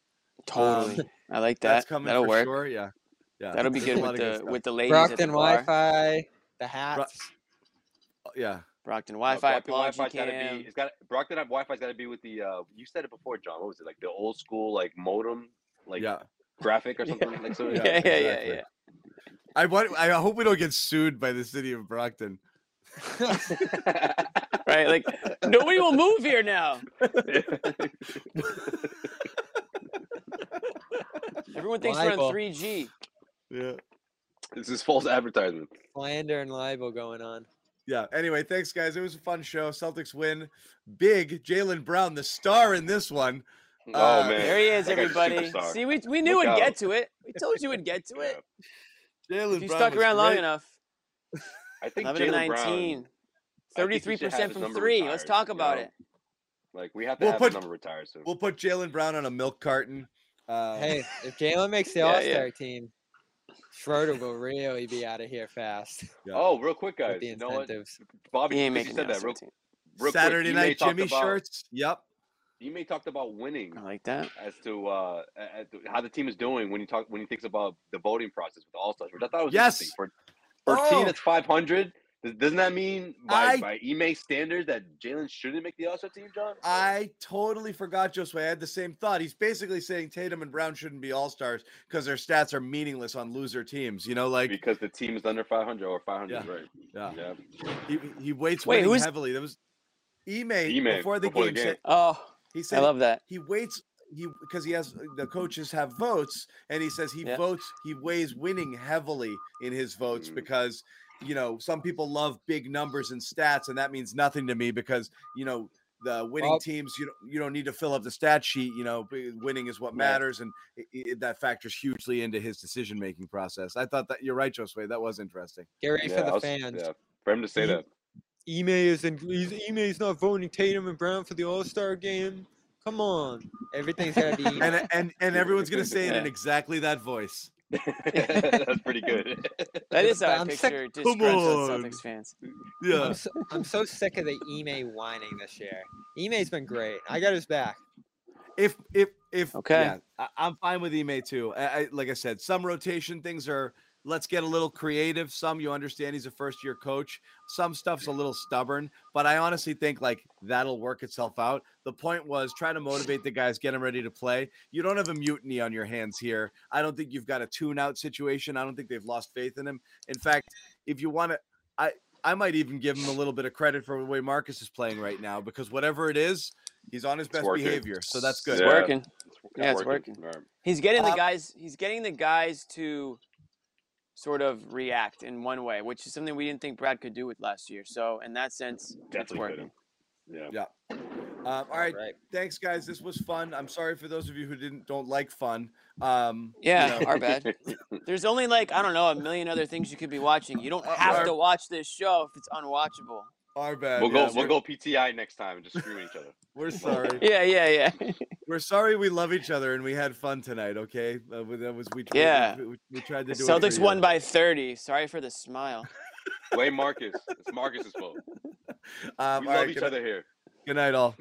Totally. Um, I like that. That's that. coming That'll for work. sure. Yeah, yeah. That'll be good with the stuff. with the ladies at the Brockton bar. Wi-Fi, the hats. yeah. Brockton Uh, Wi-Fi, Brockton Wi-Fi's gotta be. It's got Brockton Wi-Fi's got to be with the. uh You said it before, John. What was it like? The old school like modem, like yeah. graphic or [LAUGHS] something like so. Yeah, yeah, yeah, exactly. yeah, I want. I hope we don't get sued by the city of Brockton. [LAUGHS] [LAUGHS] right, like nobody will move here now. Everyone thinks we're on 3G. Yeah. this is false advertisement. Slander and libel going on. Yeah. Anyway, thanks guys. It was a fun show. Celtics win. Big Jaylen Brown, the star in this one. oh Uh, man, There he is, That guy's a everybody. See, we, we knew Look we'd get to it. We [LAUGHS] told you we'd get to it. Yeah. Jaylen If you Brown stuck was around long great. enough. [LAUGHS] I think 11 to 19. Brown. I think he should have 33% from number three. Let's retired, talk you about know? it. Like we have to We'll have put- his number retired soon. We'll put Jaylen Brown on a milk carton. Uh, Hey, if Jaylen makes the [LAUGHS] Yeah, All yeah. Star team, Schroeder will really be out of here fast yeah. Oh, real quick, guys. with the You know what, incentives. Bobby? He ain't you making said that real, All-Star real Saturday quick. Night Jimmy about, shirts. Yep. You may talked about winning I like that. as to uh as to how the team is doing when he talk when he thinks about the voting process with the All Stars, which I thought was Yes. interesting. For for a team Oh. that's 500, does- doesn't that mean by I- by Ime standards that Jaylen shouldn't make the All Star team, John? I totally forgot Josue. I had the same thought. He's basically saying Tatum and Brown shouldn't be all stars because their stats are meaningless on loser teams. You know, like because the team is under 500 or 500, Yeah. right? yeah, Yeah. he, he waits Wait, winning who's- heavily. That was Ime, Ime, before the before the game. game. Said, Oh, he said I love that. he waits he because he has the coaches have votes and he says he Yeah. votes he weighs winning heavily in his votes Mm. because you know some people love big numbers and stats and that means nothing to me because you know the winning Well- teams you don't you don't need to fill up the stat sheet you know winning is what Right. matters and i i that factors hugely into his decision making process i thought that you're right josue that was interesting Get ready Yeah, for the was- fans. yeah. For him to say He- that. Ime isn't. He's, Ime is not voting Tatum and Brown for the All Star game. Come on, everything's gotta be. and and and everyone's gonna say it in [LAUGHS] exactly that voice That's pretty [LAUGHS] good. That is how I I'm sick- picture Come disgruntled on. Celtics fans. yeah I'm so, I'm so sick of the Ime whining this year. Ime's been great. I got his back. if if if Okay. yeah, I, I'm fine with Ime too. I, I like I said, some rotation things are let's get a little creative. Some you understand he's a first year coach. Some stuff's a little stubborn, but I honestly think like that'll work itself out. The point was try to motivate the guys, get them ready to play. You don't have a mutiny on your hands here. I don't think you've got a tune out situation. I don't think they've lost faith in him. In fact, if you want to, I I might even give him a little bit of credit for the way Marcus is playing right now because whatever it is, he's on his best behavior. So that's good. It's Yeah. working. Yeah, it's working. All right. He's getting the guys. He's getting the guys to sort of react in one way, which is something we didn't think Brad could do with last year. So in that sense, it's Definitely working. couldn't. Yeah. Um, all right, Right. thanks guys. This was fun. I'm sorry for those of you who didn't don't like fun. Um, you Yeah, know, our bad. [LAUGHS] There's only like I don't know a million other things you could be watching. You don't Uh, have our- to watch this show if it's unwatchable. Our bad. We'll go. we'll go PTI next time and just screw each other. [LAUGHS] We're sorry. [LAUGHS] Yeah, yeah, yeah. [LAUGHS] We're sorry. We love each other and we had fun tonight. Okay, uh, that was we. we- Yeah. we, we, we tried to do. Celtics you. won by 30. Sorry for the smile. Blame Marcus. It's Marcus's fault. Um, We love right, each good, other here. Good night, all.